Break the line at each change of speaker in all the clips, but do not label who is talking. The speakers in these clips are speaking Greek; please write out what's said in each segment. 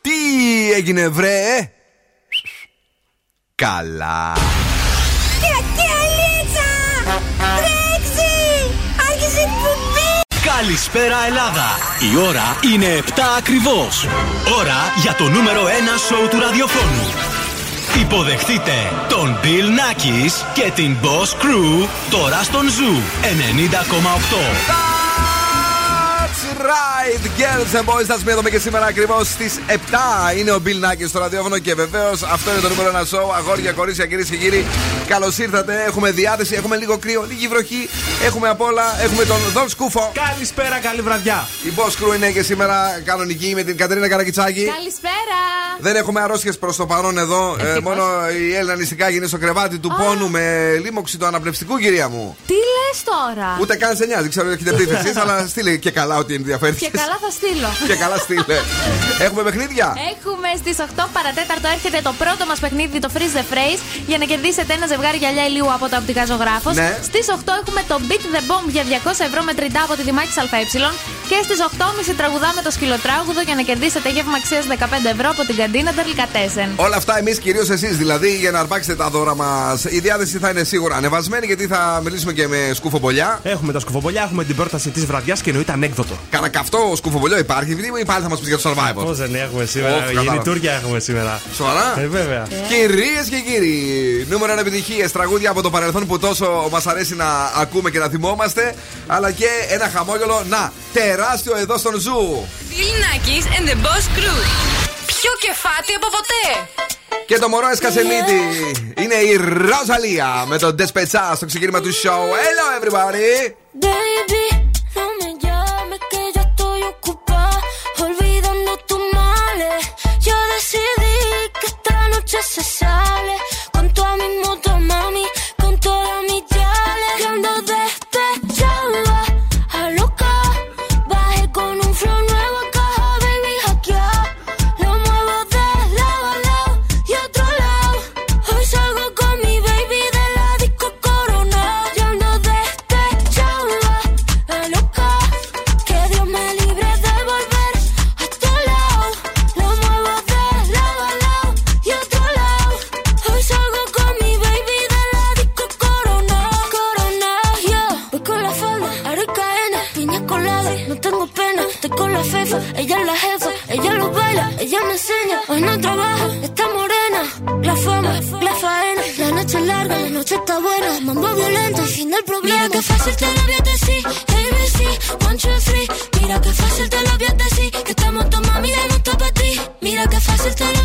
Τι έγινε βρε; Καλά
Καλησπέρα Ελλάδα! Η ώρα είναι 7 ακριβώς. Ώρα για το νούμερο 1 σοου του ραδιοφώνου. Υποδεχτείτε τον Bill Nackis και την Boss Crew τώρα στον Zoo 90,8
right, girls and boys. Θα πούμε και σήμερα ακριβώς στις 7 είναι ο Bill Nackis στο ραδιόφωνο και βεβαίως αυτό είναι το νούμερο ένα show. Αγόρια, κορίτσια, κυρίες και κύριοι, καλώς ήρθατε. Έχουμε διάθεση, έχουμε λίγο κρύο, λίγη βροχή. Έχουμε απ' όλα, έχουμε τον Δον Σκούφο.
Καλησπέρα, καλή βραδιά.
Η Boss Crew είναι και σήμερα κανονική με την Κατερίνα Καρακιτσάκη.
Καλησπέρα.
Δεν έχουμε αρρώστιες προς το παρόν εδώ. Ε, μόνο η Έλληνα νηστικά γίνει στο κρεβάτι του oh. πόνου με λίμωξη του αναπνευστικού, κυρία μου.
Τι λες τώρα;
Ούτε καν σε νοιάζει, ξέρω ότι έχετε πει αλλά στείλε και καλά ότι ενδιαφέρεις.
Και καλά θα στείλω.
και καλά στείλε. Έχουμε παιχνίδια;
Έχουμε στις 8 παρατέταρτο έρχεται το πρώτο μας παιχνίδι, το Freeze the Phrase, για να κερδίσετε ένα ζευγάρι γυαλιά ηλίου από το οπτικά ζωγράφος.
Ναι.
Στις 8 έχουμε το Beat the Bomb για 200 ευρώ μετρητά από τη Δημάκη ΑΕ. Και στις 8.30 τραγουδάμε το σκυλοτράγουδο για να κερδίσετε γεύμα αξίας 15 ευρώ από την καντίνα Τερλικατέσεν.
Όλα αυτά εμείς κυρίως εσείς δηλαδή για να αρπάξετε τα δώρα μας. Η διάθεση θα είναι σίγουρα ανεβασμένη γιατί θα μιλήσουμε και με σκουφομπολιά.
Έχουμε τα σκουφομπολιά, έχουμε την πρόταση της βραδιάς και εννοείται ανέκδοτο.
Κανακαυτό σκουφομπολιό υπάρχει, ή πάλι θα μας πεις για το survival.
Πώς δεν έχουμε σήμερα. Oh, Γεννητούρια έχουμε σήμερα.
Σοβαρά;
Ε, βέβαια.
Yeah. Κυρίες και κύριοι, νούμερο 1 επιτυχίες, τραγούδια από το παρελθόν που τόσο μας αρέσει να ακούμε και να θυμόμαστε. Αλλά και ένα χαμόγελο, να, τεράστιο εδώ στον Ζου.
Bill Nakis and the Boss Crew. Πιο κεφάτοι από ποτέ.
Και το μωρό έσκασε μύτη. Είναι η Ροζαλία με το Despechá στο ξεκίνημα του show. Hello everybody.
Baby. Noche está buena. Mambo violento, fin del problema. Mira que fácil te lo voy a decir. ABC, one, two, three. Mira que fácil te lo voy a decir. Que estamos tu mami, ya no está para ti. Mira que fácil te lo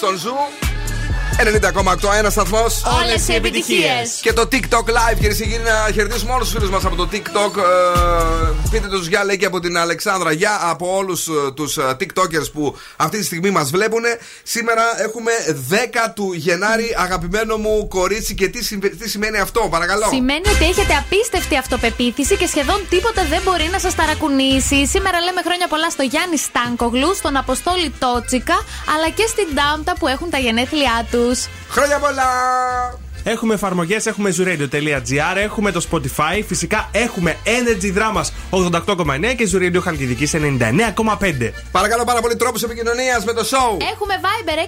στον Ζου. 90,8 ένας σταθμός.
Όλες οι επιτυχίες.
Και το TikTok live, κυρίες και κύριοι, να χαιρετήσουμε όλους τους φίλους μας από το TikTok. Ε, πείτε τους γεια, λέει και από την Αλεξάνδρα. Γεια από όλους τους TikTokers που αυτή τη στιγμή μας βλέπουν. Σήμερα έχουμε 10 του Γενάρη, αγαπημένο μου κορίτσι. Και τι, συμβε- τι σημαίνει αυτό, παρακαλώ;
Σημαίνει ότι έχετε απίστευτη αυτοπεποίθηση και σχεδόν τίποτα δεν μπορεί να σας ταρακουνήσει. Σήμερα λέμε χρόνια πολλά στο Γιάννη Στάνκογλου, στον Αποστόλη Τότσικα, αλλά και στην Ντάμπτα που έχουν τα γενέθλιά τους.
Χρόνια πολλά!
Έχουμε εφαρμογές, έχουμε zuradio.gr, έχουμε το Spotify, φυσικά έχουμε Energy Dramas 88,9 και Zuradio Χαλκιδική 99,5.
Παρακαλώ πάρα πολύ τρόπους επικοινωνίας με το show.
Έχουμε Viber 69466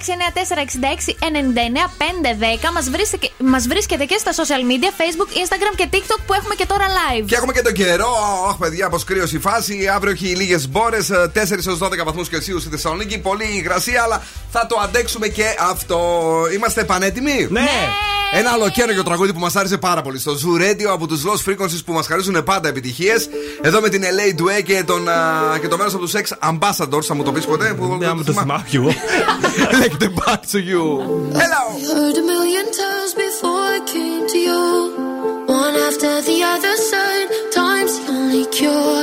Μας βρίσκεται, μας βρίσκεται και στα social media, Facebook, Instagram και TikTok που έχουμε και τώρα live.
Και έχουμε και τον καιρό. Αχ, παιδιά, πως κρύος η φάση. Αύριο έχει λίγες μπόρες, 4 έως 12 βαθμούς Κελσίου στη Θεσσαλονίκη. Πολύ υγρασία, αλλά θα το αντέξουμε και αυτό. Είμαστε πανέτοιμοι;
Ναι!
Ένα άλλο καινούργιο τραγούδι που μας άρεσε πάρα πολύ. Στο Zoo Radio από τους Lost Frequencies που μας χαρίζουν πάντα επιτυχίες. Εδώ με την LA Due και, τον, α, και το μέρος από τους Sex Ambassadors. Θα μου το πεις ποτέ. Που,
Ναι, άμα το θυμάμαι κι εγώ.
Λέγεται back to you. Hello!
Heard a million times before I came to you. One after the other side, time's the only cure.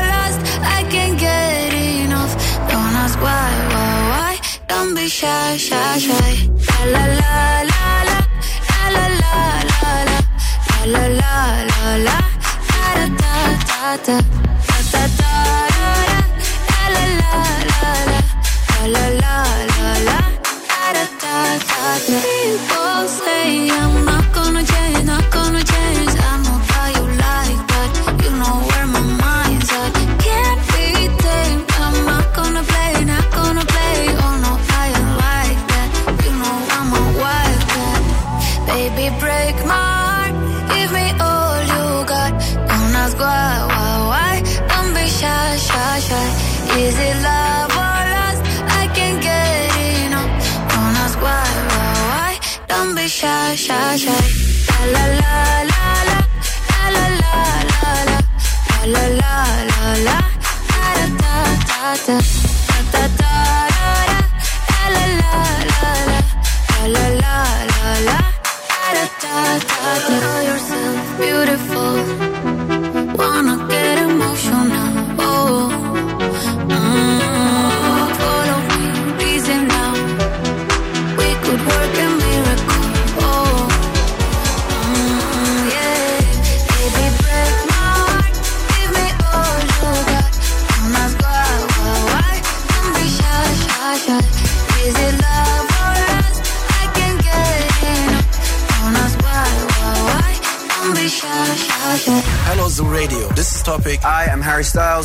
can get enough. Don't ask why, why, why. Don't be shy, shy, shy. La la la la la la la la la la la la la da da da da da da da da la la la la la la la la la da da da da. shy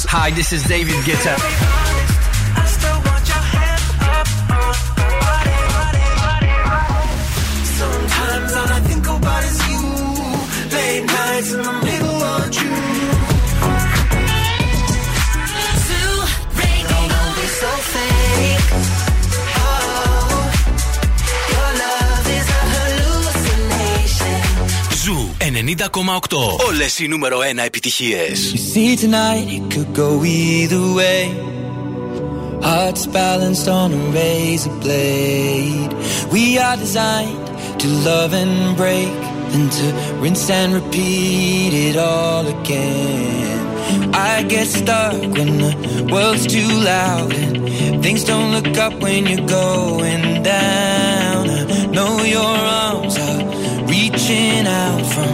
Hi, this is David Guetta. Όλες οι νούμερο 1 επιτυχίες. You see tonight it could go either way. Hearts balanced on a razor blade. We are designed to love and break, then to rinse and repeat it all again. I get stuck when the world's too loud and things don't look up when you're
going down. I know your arms are reaching out from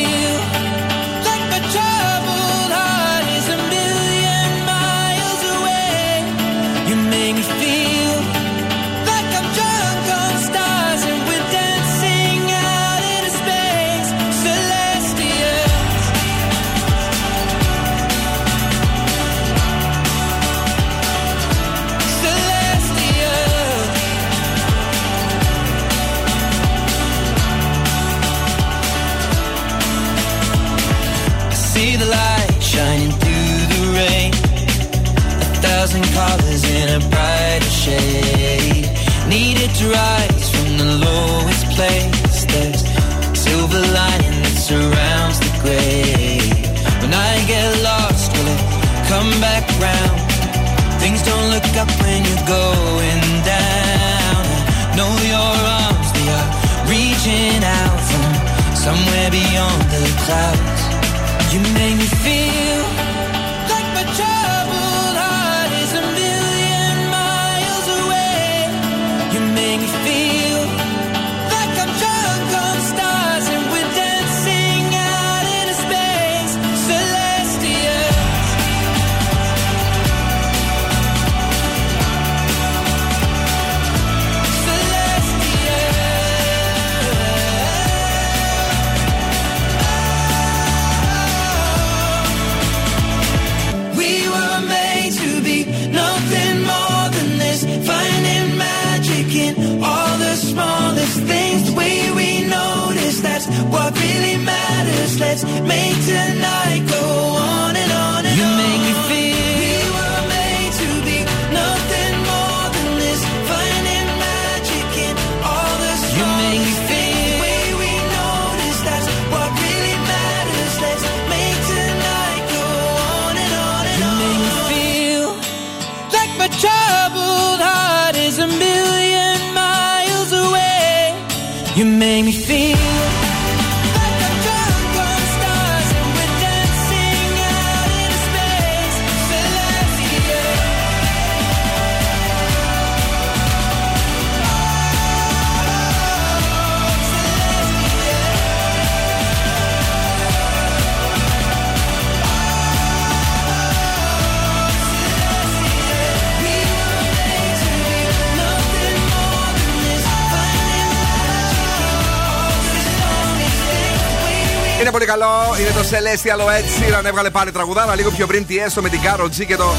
Είναι το Celestial Ed Sheeran. Έβγαλε πάλι τραγουδάρα λίγο πιο πριν Τιέστο με την Carol G και το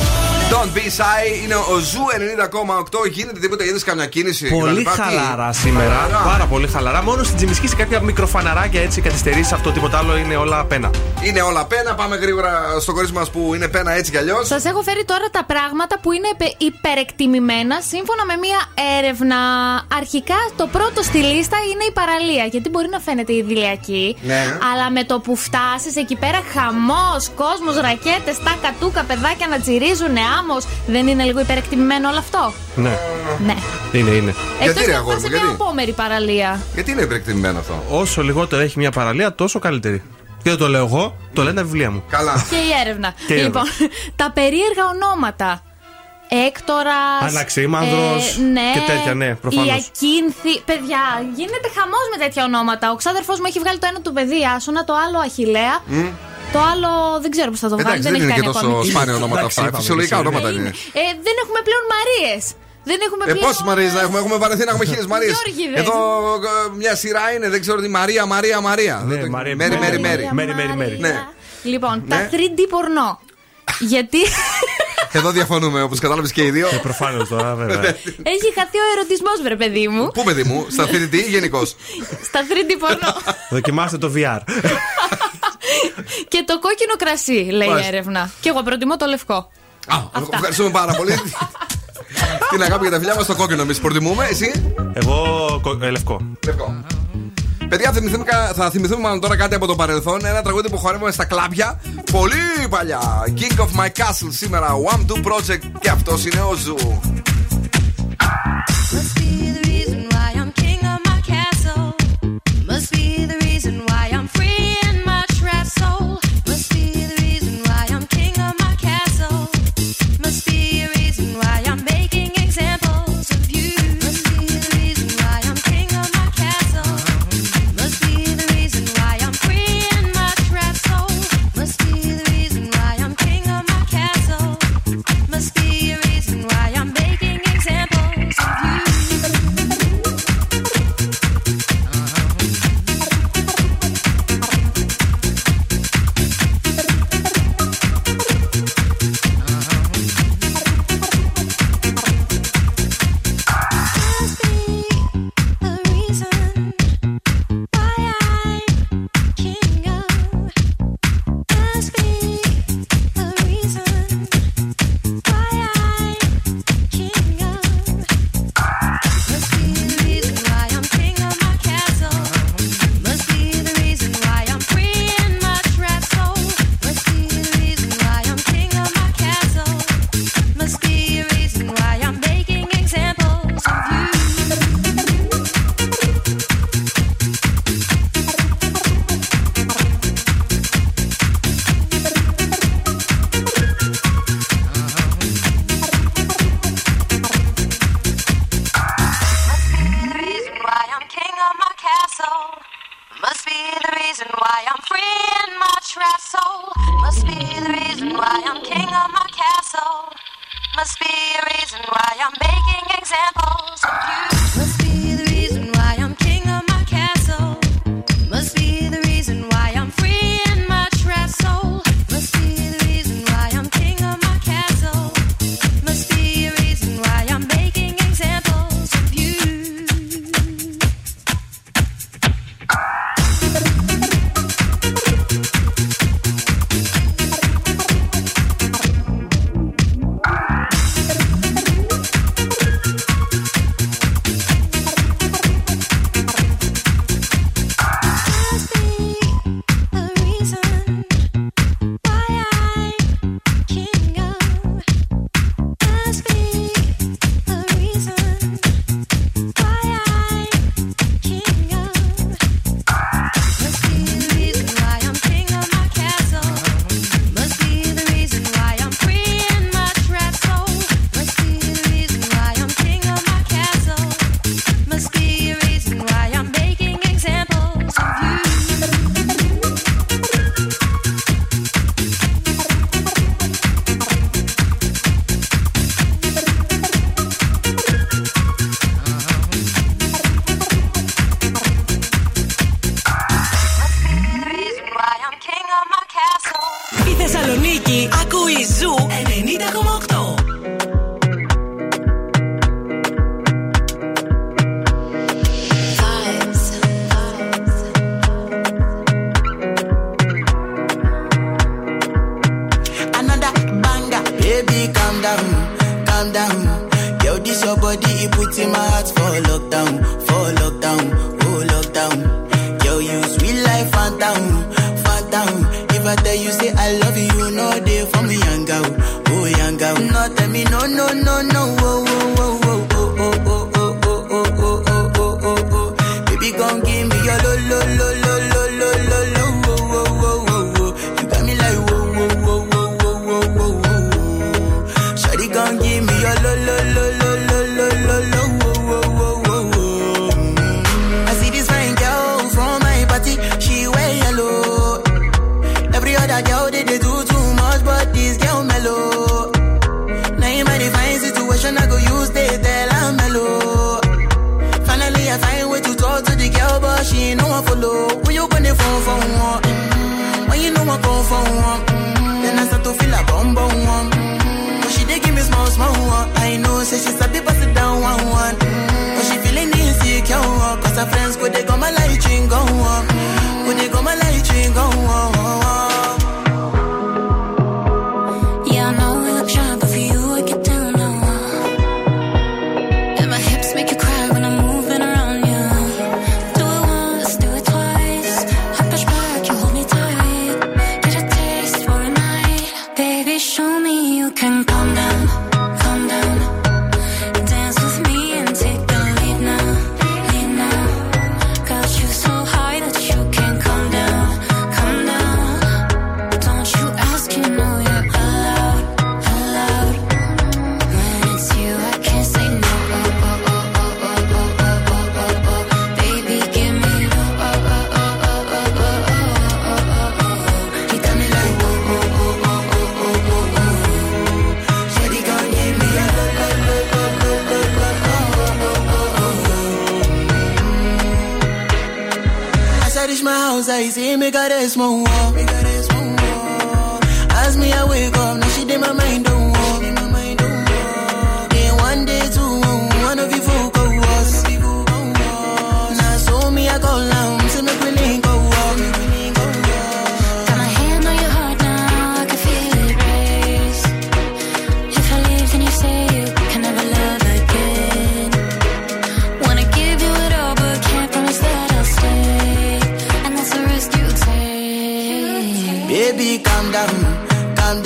Don't Be Shy. Είναι ο Ζου 90,8. Γίνεται τίποτα, είδες καμιά κίνηση.
Πολύ
κτλ. Τι;
χαλαρά σήμερα.
Χαλαρά.
Πάρα πολύ χαλαρά. Μόνο στην Τζιμισκή σε κάποια μικροφαναράκια έτσι καθυστερήσει αυτό τίποτα άλλο είναι όλα πένα.
Είναι όλα πένα. Πάμε γρήγορα στο κορίτσι μας που είναι πένα έτσι κι αλλιώς.
Σας έχω φέρει τώρα τα πράγματα που είναι υπε- υπερεκτιμημένα σύμφωνα με μία έρευνα. Αρχικά το πρώτο στη λίστα είναι η παραλία. Γιατί μπορεί να φαίνεται ειδυλλιακή.
Ναι.
Αλλά με το που φτάσεις εκεί πέρα, χαμός, κόσμος, ρακέτες, τακα τούκα, παιδάκια να τσιρίζουν, άμμος. Δεν είναι λίγο υπερεκτιμημένο όλο αυτό;
Ναι,
Ναι.
είναι, είναι.
Γιατί,
Εκτό
ρε,
αν
αγόρι
πας σε
μου,
μια
γιατί;
απόμερη παραλία.
Γιατί είναι υπερεκτιμημένο αυτό;
Όσο λιγότερο έχει μια παραλία, τόσο καλύτερη. Και δεν το λέω εγώ, το λένε τα βιβλία μου.
Καλά.
Και η έρευνα.
Και η
λοιπόν, τα περίεργα ονόματα. Έκτορας.
Αναξίμανδρος και τέτοια, ναι, προφανώς.
Η Ακίνθη. Παιδιά, γίνεται χαμός με τέτοια ονόματα. Ο ξάδερφός μου έχει βγάλει το ένα του παιδί Άσονα, το άλλο Αχηλέα. Το άλλο δεν ξέρω πώς θα το βγάλει.
Εντάξει, δεν
έχει
είναι και
κάνει
τόσο
ακόμη.
σπάνια ονόματα
Εντάξει,
αυτά.
είπαμε,
Φυσιολογικά
είναι.
ονόματα
Είναι.
είναι.
Ε, δεν έχουμε πλέον Μαρίες. Δεν έχουμε
Ε,
πλέον.
πόσε Μαρίε να έχουμε, έχουμε βαρεθεί να έχουμε χίλιες Μαρίες.
Γιώργηδες.
Εδώ ε, μια σειρά είναι, δεν ξέρω τι Μαρία, Μαρία, Μαρία.
Ναι,
Δεν το-
Μαρία,
Μέρι, μέρι,
Μαρία.
μέρι.
Μέρι, μέρι, μέρι.
Ναι.
Λοιπόν,
Ναι.
τα 3D πορνό. Γιατί
Εδώ διαφωνούμε όπως κατάλαβες και οι δύο.
Προφανώς τώρα, βέβαια.
έχει χαθεί ο ερωτισμός, βρε παιδί μου.
Πού παιδί μου, στα 3D ή γενικώς.
Στα 3D πορνό.
Δοκιμάστε το VR.
και το κόκκινο κρασί, λέει η
Μάλιστα.
έρευνα. Και εγώ προτιμώ το λευκό.
Α, ευχαριστούμε πάρα πολύ. Την αγάπη για τα φιλιά μας στο κόκκινο, εμείς προτιμούμε. Εσύ,
Εγώ κο- ε, λευκό.
λευκό. Παιδιά, θα θυμηθούμε, κα- θα θυμηθούμε μάλλον τώρα κάτι από το παρελθόν. Ένα τραγούδι που χορεύουμε στα κλάμπια. Πολύ παλιά. King of my castle σήμερα. Wamdue Project. Και αυτός είναι ο Ζου.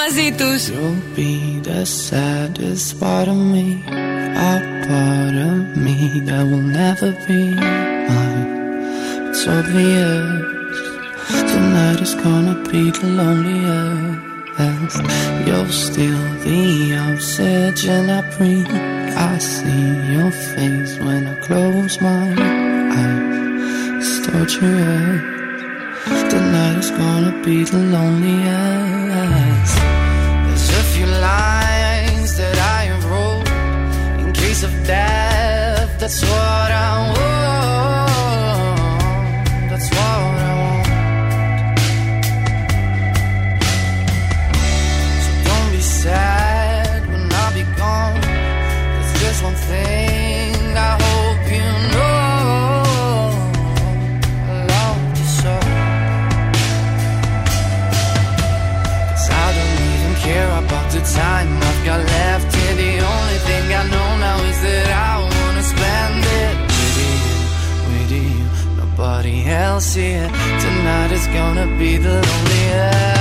μαζί τους.
You'll be the saddest part of me, a part of me that will never be mine. It's obvious tonight is gonna be the loneliest. You're still the oxygen I breathe. I see your face when I close my eyes. It's torturous. Tonight is gonna be the loneliest. that. Nobody else here. Tonight is gonna be the loneliest.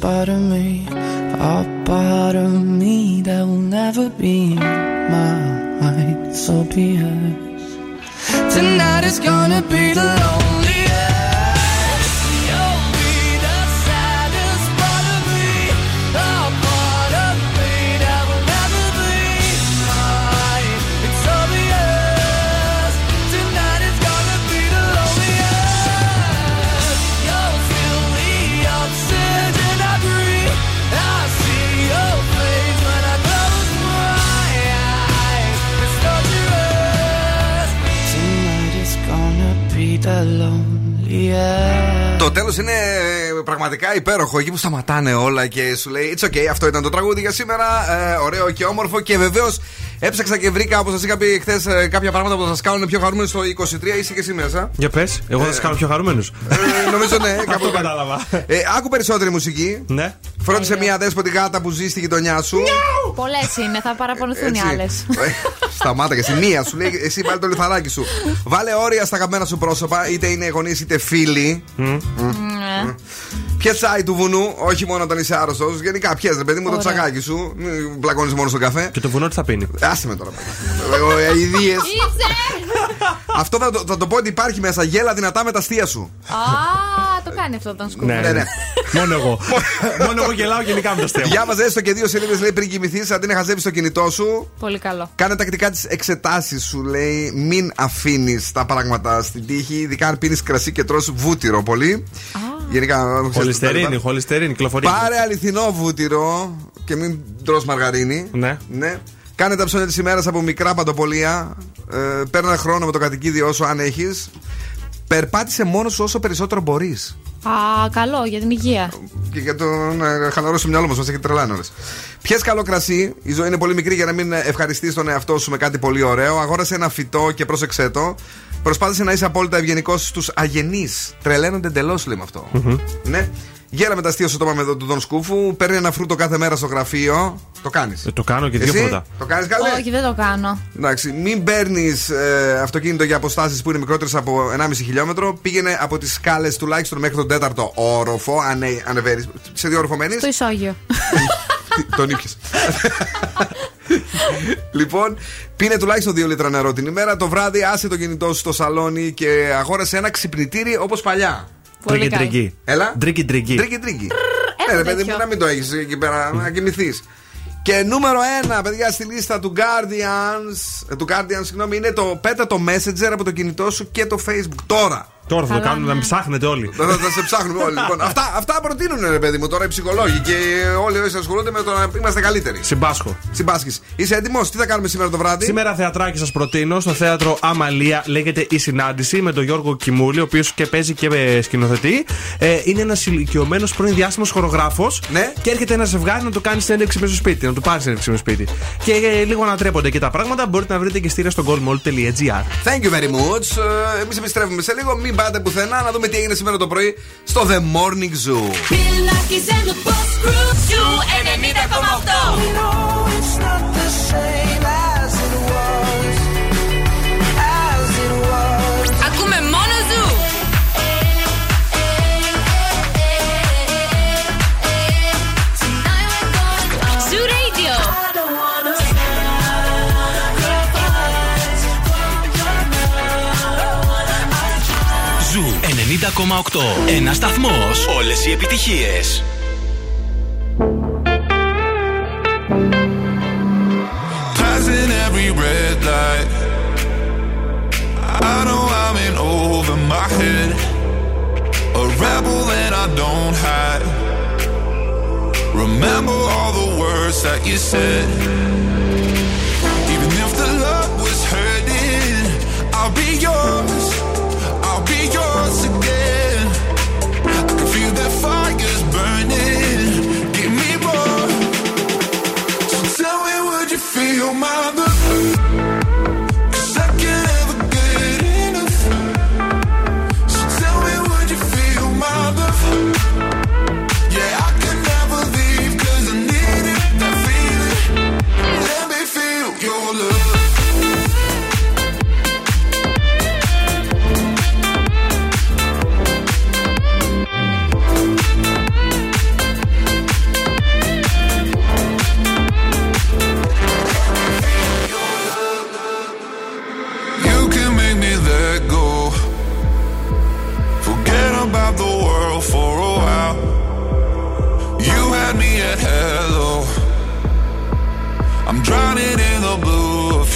Part of me,
ε, πραγματικά υπέροχο. Εκεί που σταματάνε όλα και σου λέει It's okay, αυτό ήταν το τραγούδι για σήμερα. Ε, ωραίο και όμορφο. Και βεβαίως έψαξα και βρήκα, όπως σας είχα πει χθες, κάποια πράγματα που θα σας κάνουν πιο χαρούμενοι στο 23. Είσαι και εσύ μέσα.
Για πες, εγώ θα σας κάνω πιο χαρούμενους.
Ε, νομίζω ναι, κάπου
Αυτό κατάλαβα.
Ε, άκου περισσότερη μουσική.
Ναι.
Φρόντισε μια δέσποτη γάτα που ζει στη γειτονιά σου.
Πολλές είναι, θα παραπονηθούν οι
Έτσι.
άλλες.
Ε, Σταμάτα και εσύ μία σου λέει εσύ βάλει το λιθαράκι σου. Βάλε όρια στα αγαπημένα σου πρόσωπα, είτε είναι γονείς είτε φίλοι.
Ναι.
Ποιε τσάι του βουνού, όχι μόνο όταν είσαι άρρωστος. Γενικά, ποιες ρε παιδί μου, το
Ωραία.
τσακάκι σου. Μην πλακώνει μόνο στο καφέ.
Και το βουνό τι θα πίνει;
Άσε με τώρα. Αιδίε. Αυτό θα το, θα το πω ότι υπάρχει μέσα. Γέλα δυνατά με τα αστεία σου.
Α, το κάνει αυτό όταν σκούει.
Ναι,
Ναι, ναι.
Μόνο εγώ. Μόνο εγώ γελάω γενικά με το στέμα.
Διάβαζε έστω και δύο σελίδες λέει πριν κοιμηθείς, αντί να χαζεύει το κινητό σου.
Πολύ καλό.
Κάνε τακτικά τις εξετάσεις σου, λέει. Μην αφήνεις τα πράγματα στην τύχη, ειδικά αν πίνεις κρασί και τρως βούτυρο πολύ. Γενικά, ξέρεις τα
Χολυστερίνη,
λοιπά.
χολυστερίνη, κυκλοφορεί.
Πάρε αληθινό βούτυρο και μην τρως μαργαρίνη.
Ναι.
ναι. Κάνε τα ψώνια της ημέρας από μικρά παντοπολία. Ε, παίρνει ένα χρόνο με το κατοικίδιο όσο αν έχεις. Περπάτησε μόνος σου όσο περισσότερο μπορείς.
Α, καλό για την υγεία.
Και για το να χαλαρώσει το μυαλό μας, μας έχει τρελάνει όλε. Πιες καλό κρασί. Η ζωή είναι πολύ μικρή για να μην ευχαριστείς τον εαυτό σου με κάτι πολύ ωραίο. Αγόρασε ένα φυτό και πρόσεξε το. Προσπάθησε να είσαι απόλυτα ευγενικός στους αγενείς. Τρελαίνονται εντελώς, λέει με αυτό. Ναι. Γέλα με τα αστεία σου το πάμε εδώ του Δον Σκούφου. Παίρνει ένα φρούτο κάθε μέρα στο γραφείο. Το κάνεις.
Ε, το κάνω και δύο
Εσύ;
φρούτα.
Το κάνεις καλέ;
Όχι, δεν το κάνω.
Εντάξει, μην παίρνεις ε, αυτοκίνητο για αποστάσεις που είναι μικρότερες από 1,5 χιλιόμετρο. Πήγαινε από τις σκάλες τουλάχιστον μέχρι τον τέταρτο όροφο. Ανε, ανεβαίνεις. Σε δύο όροφο μένεις;
Στο ισόγειο.
Τον ήπιε. λοιπόν, πίνε τουλάχιστον 2 λίτρα νερό την ημέρα. Το βράδυ άσε το κινητό σου στο σαλόνι και αγόρασε ένα ξυπνητήρι όπως παλιά.
Πολύ
Tricky
καλό.
tricky.
Έλα.
Tricky tricky.
Tricky tricky.
ένα
Ναι, ρε παιδί
τέτοιο.
μου, να μην το έχεις εκεί πέρα, να κοιμηθείς. Και νούμερο ένα, παιδιά, στη λίστα του Guardians, ε, του Guardian, συγγνώμη, είναι το πέτα το Messenger από το κινητό σου και το Facebook τώρα.
Τώρα θα το
Καλά,
κάνουμε
ναι.
να μην ψάχνετε όλοι.
Θα, θα σε ψάχνουμε όλοι. Λοιπόν, αυτά, αυτά προτείνουν, ρε παιδί μου, τώρα οι ψυχολόγοι και όλοι όσοι ασχολούνται με το να είμαστε καλύτεροι.
Συμπάσχω.
Συμπάσχεις. Είσαι έτοιμος, τι θα κάνουμε σήμερα το βράδυ;
Σήμερα θεατράκι σας προτείνω στο θέατρο Αμαλία. Λέγεται Η Συνάντηση με τον Γιώργο Κιμούλη, ο οποίος και παίζει και ε, σκηνοθετεί. Ε, είναι ένας ηλικιωμένος πρώην διάσημος χορογράφος.
Ναι.
Και έρχεται ένα ζευγάρι να του κάνει συνέντευξη με στο σπίτι. Να του πάρει συνέντευξη με στο σπίτι. Και ε, λίγο ανατρέπονται εκεί τα πράγματα. Μπορείτε να βρείτε και στήρα στο goldmall.gr.
Thank you very much. Εμείς επιστρέφουμε σε λίγο. Μην πάτε πουθενά να δούμε τι έγινε σήμερα το πρωί στο The Morning Zoo.
Bill and the Boss Crew. Ζου 90,8.
Ένα σταθμό. Όλε οι επιτυχίε.
Passing every red light. I know I'm in over my head. A rebel and I don't hide. Remember all the words that you said. Even if the love was hurting, I'll be yours. feel my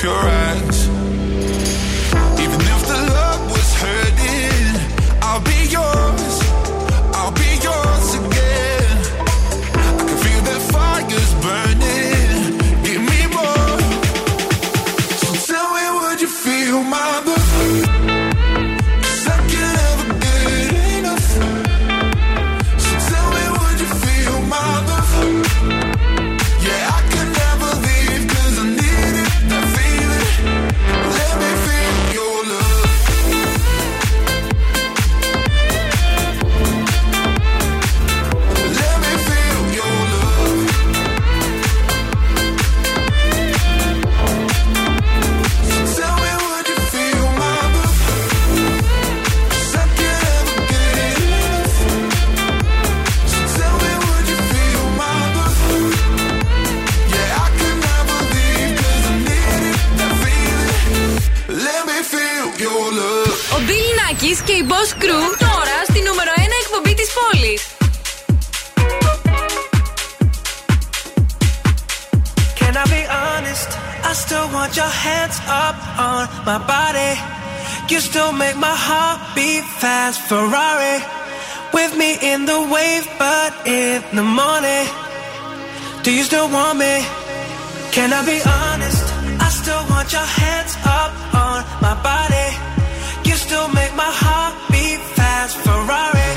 your eyes.
Bill Nackis και η Boss Crew τώρα στη νούμερο 1 εκπομπή της πόλης.
Can I be honest? I still want your hands up on my body. You still make my heart beat fast, Ferrari. with me in the wave, but in the morning, do you still want me? Can I be honest? I still want your hands up on my body. You still make my heart beat fast, Ferrari.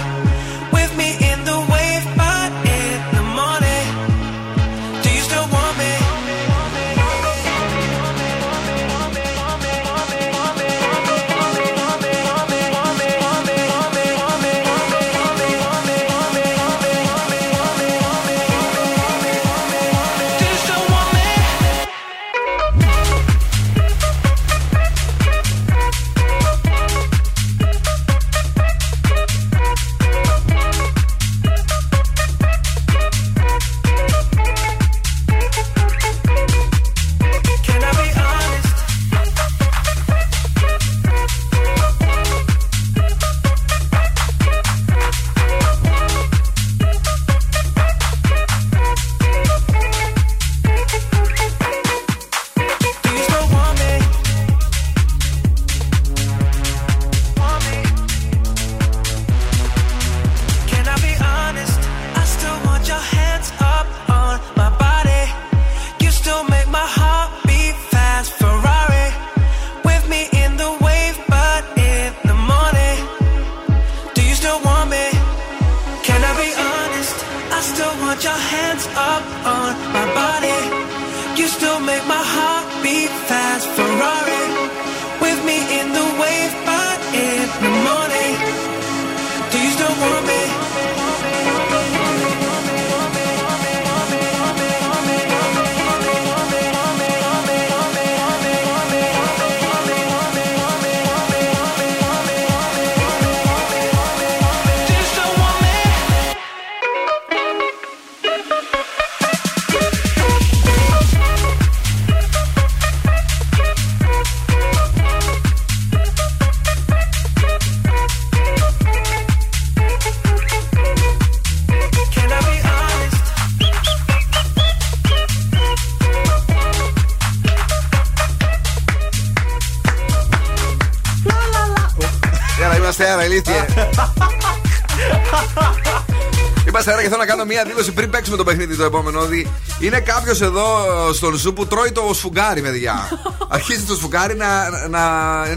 Κάνω μια δήλωση πριν παίξουμε το παιχνίδι το επόμενο. Ότι είναι κάποιος εδώ στον ζου που τρώει το σφουγγάρι, παιδιά. Αρχίζει το σφουγγάρι να, να,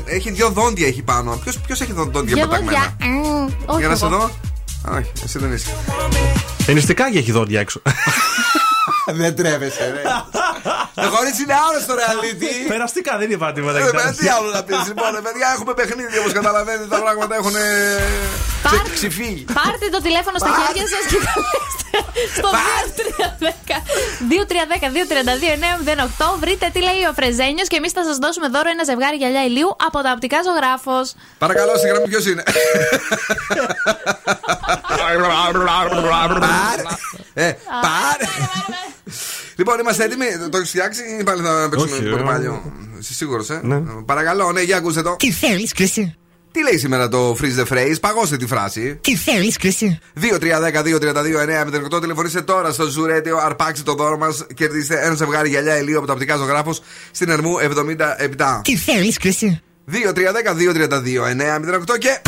έχει δύο δόντια έχει πάνω. Ποιος έχει δό- δόντια
Για
πεταγμένα;
δόντια. Μμμ, όχι
Για να σε
εγώ.
δω. Α, Όχι, εσύ δεν είσαι.
Ενιστικά και έχει δόντια έξω.
δεν τρέβεσαι, ρε. Το κορίτσι είναι άρρωστο, ρε αλήτη.
Περαστικά δεν είπα τίποτα.
Ε,
κοιτάξτε.
Τι άλλο να πεις, λοιπόν, ρε, παιδιά, έχουμε παιχνίδι όπως καταλαβαίνετε. Τα πράγματα έχουν
Πάρ-
ξεφύγει.
Πάρτε το τηλέφωνο στα
Πάρ-
χέρια σας και καλέστε στο 2310 232-908. Βρείτε τι λέει ο Φρεζένιος και εμείς θα σας δώσουμε δώρο ένα ζευγάρι γυαλιά ηλίου από τα οπτικά ζωγράφος.
Παρακαλώ, στη γραμμή ποιος είναι; Πάρ. Ε, πάρ. Λοιπόν, είμαστε έτοιμοι; Το έχεις φτιάξει ή πάλι θα παίξουμε
Όχι,
το
ε.
παλιό; Είσαι σίγουρος, ε;
Ναι.
Παρακαλώ, ναι, για ακούσε το.
Τι θέλεις Κρυσί
Τι λέει σήμερα το freeze the phrase, παγώστε τη φράση.
Τι θέλεις Κρυσί
2-3-10-2-32-9-08 τηλεφωνήστε τώρα στο Zoo Radio, αρπάξτε το δώρο μας. Κερδίστε ένα ζευγάρι γυαλιά ηλίου από τα οπτικά ζωγράφο στην Ερμού 77.
Τι θέλεις Κρυσί
2-3-10-2-32-9-08 και.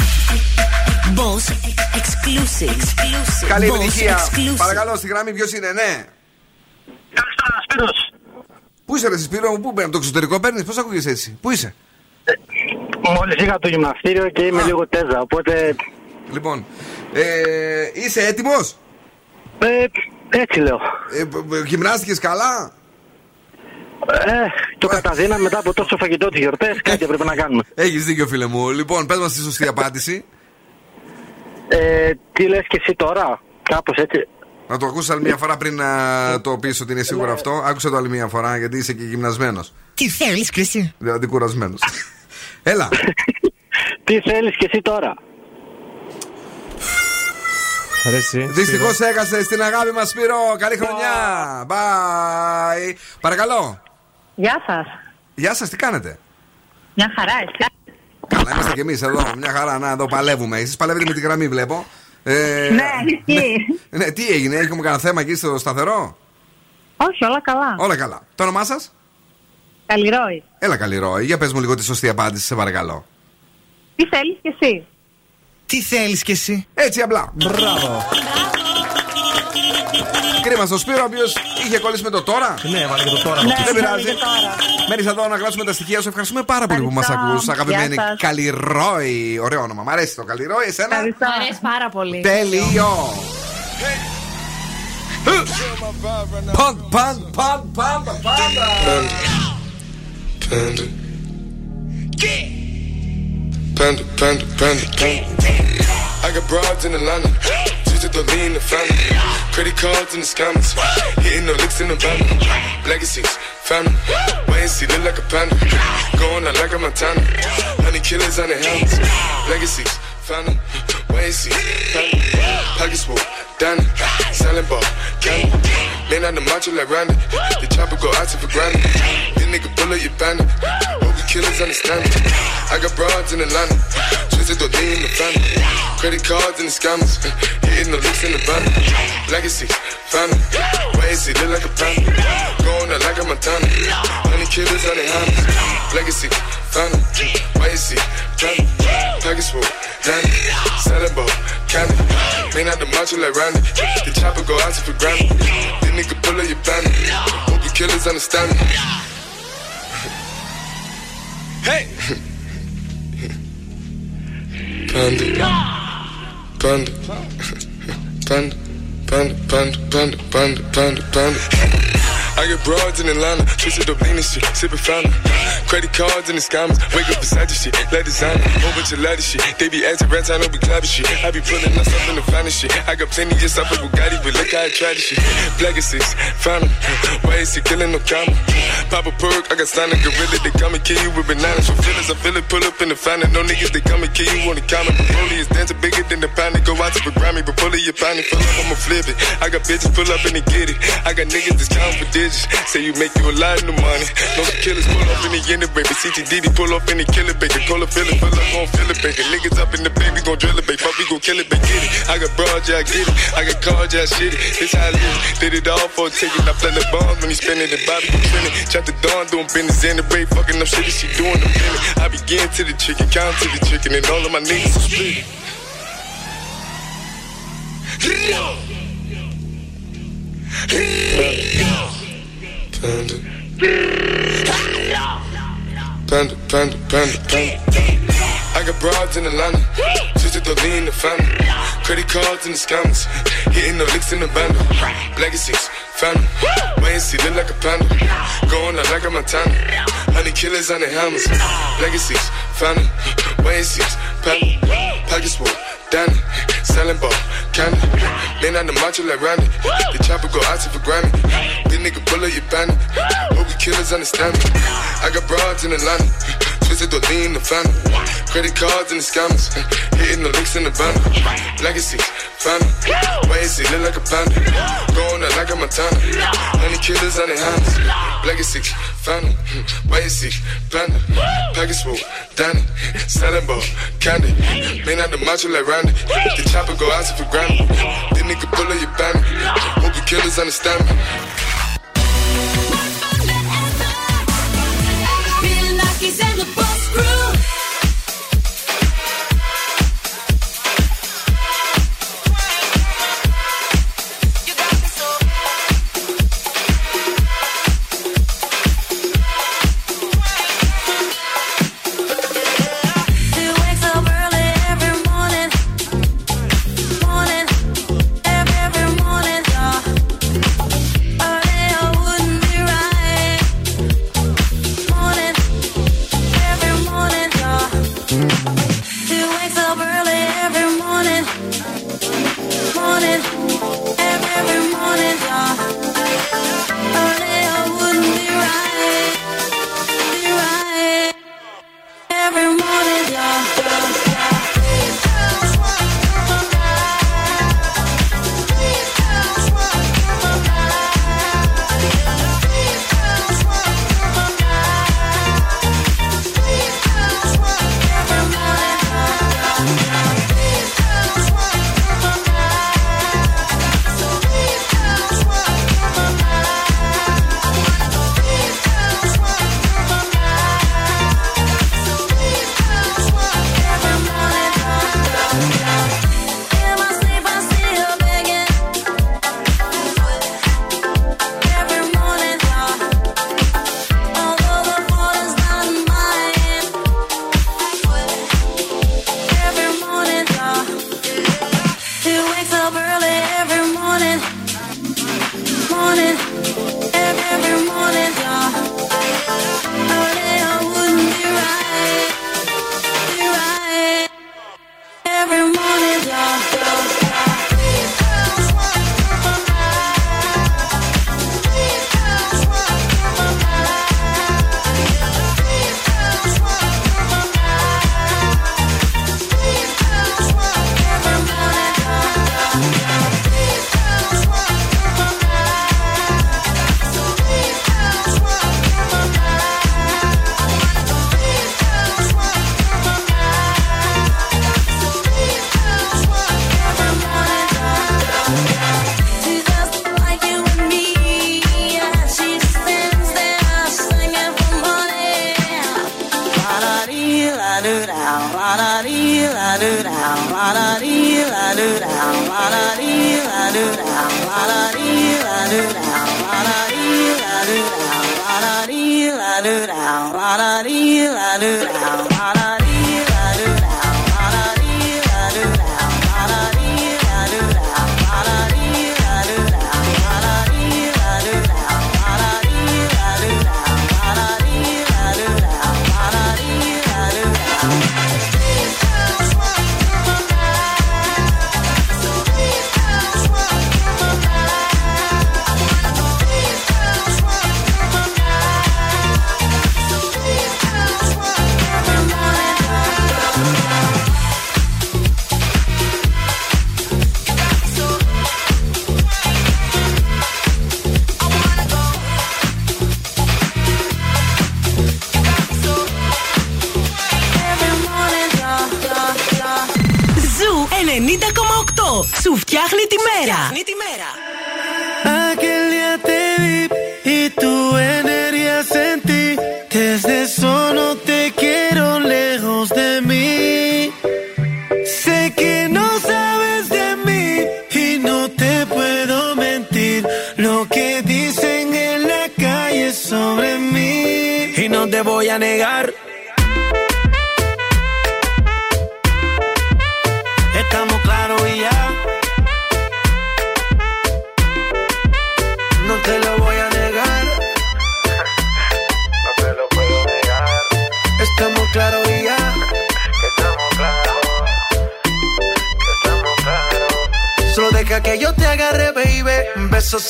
Boss Exclusive
Καλή
Boss
επιτυχία.
Exclusive.
Παρακαλώ, στη γραμμή ποιος είναι, ναι. Πού είσαι, ρε εσύ, Σπύρο μου, πού παίρνει, από το εξωτερικό παίρνεις, πώς ακούγεσαι έτσι, πού είσαι;
Μόλις είχα το γυμναστήριο και είμαι λίγο τέζα, οπότε.
Λοιπόν, ε, είσαι έτοιμος;
Ε, έτσι λέω.
Ε, π- π- γυμνάστηκες καλά;
Ε, το καταδίνα μετά από τόσο φαγητό τις γιορτές, κάτι έπρεπε να κάνουμε.
Έχεις δίκιο, φίλε μου. Λοιπόν, πες μας τη σωστή απάντηση.
Ε, τι λες και εσύ τώρα, κάπως έτσι.
Να το ακούσεις άλλη μια φορά πριν να το πεις ότι είναι σίγουρο αυτό. Άκουσε το άλλη μια φορά γιατί είσαι και γυμνασμένος.
Τι θέλεις Κρυσί
Δηλαδή κουρασμένος. Έλα.
Τι θέλεις και εσύ τώρα;
Δυστυχώς έχασε την αγάπη μας, Σπύρο. Καλή χρονιά. Bye. Παρακαλώ.
Γεια σας.
Γεια σας, τι κάνετε;
Μια χαρά, εσύ.
Καλά, είμαστε κι εμείς εδώ. Μια χαρά να εδώ παλεύουμε. Εσείς παλεύετε με τη γραμμή, βλέπω. Ε,
Ναι, ισχύει.
ναι, τι έγινε, έχουμε κανένα θέμα εκεί στο σταθερό;
Όχι, όλα καλά.
Όλα καλά. Το όνομά σας;
Καλλιρόη.
Έλα, καλή ροή. Για πες μου λίγο τη σωστή απάντηση, σε παρακαλώ.
Τι θέλεις κι εσύ;
Τι θέλεις κι εσύ;
Έτσι απλά.
Μπράβο.
Κρίμα στο Σπύρο, ο οποίος είχε κολλήσει με το τώρα.
Ναι, βάλε και το τώρα.
Ναι,
Δεν
ναι,
πειράζει.
και τώρα.
Μένεις εδώ να γράψουμε τα στοιχεία σου. Ευχαριστούμε πάρα πολύ που μας
Ευχαριστώ.
ακούς Αγαπημένη
Γεια σας.
Καλλιρόη. Ωραίο όνομα. Μ' αρέσει το Καλλιρόη. Εσένα;
Ευχαριστώ.
Μ' αρέσει πάρα πολύ.
Τέλειο. Παν, παν, παν, πάντα, πάντα.
Panda. Panda, panda, panda, panda. I got broads in Atlanta. Just to lean the family. Credit cards in the scammers. Hitting the licks in the van. Legacies, family. Wait and see, look like a panda. Going out like a Montana. Honey killers on the helmets. Legacies, family. And see, family. Pockets full, Danny. Selling ball, candy. Man on the macho like Randy. The chopper go out to for granted. This nigga pull up your bandit. Killers understand me. I got broads in the Atlanta. Twisted the lean in the family. Credit cards and the scammers. Hitting the licks in the van. Legacy, family. See, look like a family. Going out like a Montana. Honey killers on their hands. Legacy, family. And see, family. Package full, Danny. Selling ball, candy. Man out the macho like Randy. The chopper go out to for granted. This nigga pull up your bandit. Hope you killers understand me. Hey! Panda. Panda. Panda. Panda, panda, panda, panda, panda, panda. I get broads in Atlanta, twisted up lean and shit, sippin' fountain. Credit cards and the scammers, wake up beside the shit, let designer, whole bunch of ladder shit. They be acting rats, I know we clapping shit. I be pulling up in the finest shit. I got plenty of stuff with Bugatti, but look how I try this shit. Black is why is he killing no comma? Pop a perk, I got signed a gorilla, they come and kill you with bananas. For feelings, I feel it, pull up in the fountain. No niggas, they come and kill you on the counter. Broly is dancing bigger than the pound, go out to the Grammy, but pull it, your pound, pull up, I'ma flip it. I got bitches pull up and they get it. I got niggas that's counting for digits. Say you make you a lot of money. No killers pull up in the end, baby. CTDD pull up in the killer, baby. Call a feeling, pull up, gon' feel it, baby. Niggas up in the baby, gon' drill it, baby. Fuck, we gon' kill it, baby. Get it. I got broad, yeah, I get it. I got cards, yeah, I shit it. This how I live. Did it all for a ticket. I play the bombs when he spinning the Bobby, you trending. Chop the dawn, doing business in the break. Fucking up shit, she doing the minute. I begin to the chicken, count to the chicken, and all of my niggas are split. Panda. Panda, panda, panda, panda. I got broads in Atlanta, just to lean the family. Credit cards and the scammers, hitting the licks in the band. Legacies, family, wait and see, look like a panda. Going out like a Montana, honey killers on the hammers. Legacies, family, wait and see, family. Pockets full, Danny, selling ball, candy. Man on the macho like Randy, the chopper go out to for Grammy. This nigga pull up your bandit, hope you killers understand me. I got broads in Atlanta, twisted to lean the family. Credit cards and the scammers, hitting the licks in the van. Legacy, wait and see, look like a panda. Going out like a Montana, honey killers on their hands. Legacy, family, wait and see, panda. Package full, Danny, selling ball, candy. Man out the macho like Randy, the chopper go out for granted. This nigga pull up your bandit, hope you killers understand me.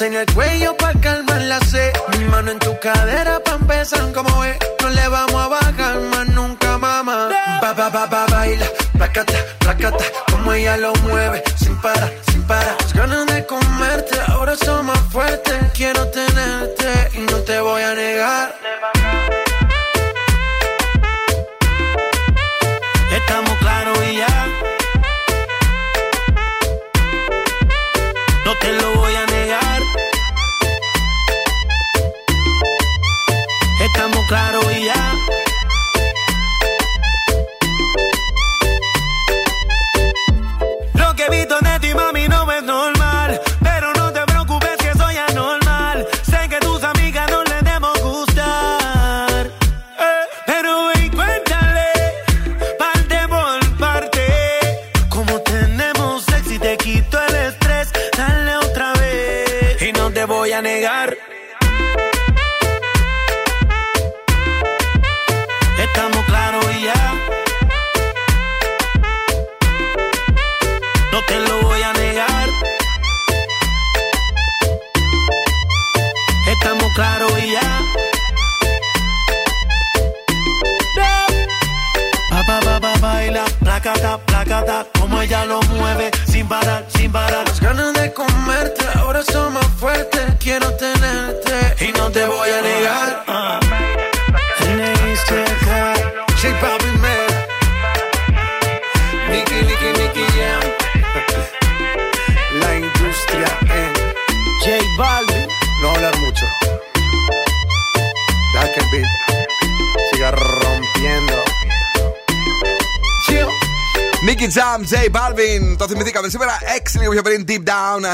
En el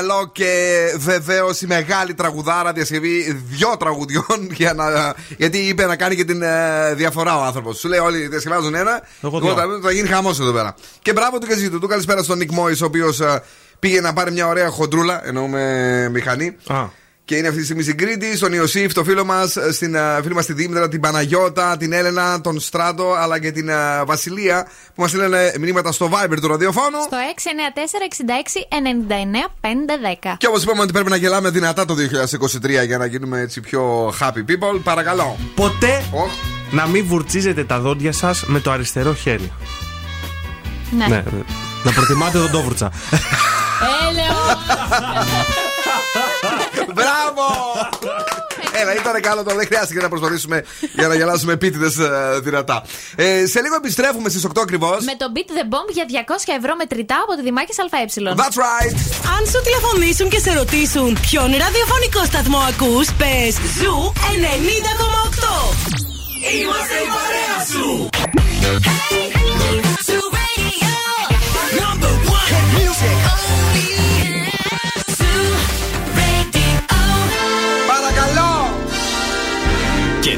Down, αλλά και βεβαίως η μεγάλη τραγουδάρα διασκευή δυο τραγουδιών. Για να, γιατί είπε να κάνει και την ε, διαφορά ο άνθρωπος. Σου λέει όλοι διασκευάζουν ένα.
Εγώ
Εγώ
δυο.
θα, θα γίνει χαμός εδώ πέρα. Και μπράβο του και ζήτου. Του καλησπέρα στον Nick Mois, ο οποίος πήγε να πάρει μια ωραία χοντρούλα, εννοούμε μηχανή. Και είναι αυτή τη στιγμή στην Κρήτη, στον Ιωσήφ, το φίλο μας, στην ε, φίλη μας τη Δήμητρα, την Παναγιώτα, την Έλενα, τον Στράτο, αλλά και την ε, Βασιλεία που μας στείλανε μηνύματα στο Viber του ραδιοφώνου.
Στο 694-66-99-510.
Και όπως είπαμε ότι πρέπει να γελάμε δυνατά το 2023 για να γίνουμε έτσι πιο happy people, παρακαλώ.
Ποτέ να μην βουρτσίζετε τα δόντια σας με το αριστερό χέρι.
Ναι.
Ναι, να προτιμάτε δοντόβουρτσα.
Έλεος!
Μπράβο! Έλα, ήταν καλό το. Δεν χρειάστηκε να προσπαθήσουμε για να γελάσουμε επίτηδες δυνατά. Ε, σε λίγο επιστρέφουμε στις 8 ακριβώς.
Με το Beat the Bomb για 200 ευρώ μετρητά από τη Δημάκη ΑΕ.
That's right.
Αν σου τηλεφωνήσουν και σε ρωτήσουν ποιον ραδιοφωνικό σταθμό ακούς, πες Zoo 90,8.
Είμαστε η παρέα σου. Hey, Zoo Radio. Number
music.
Παρακαλώ!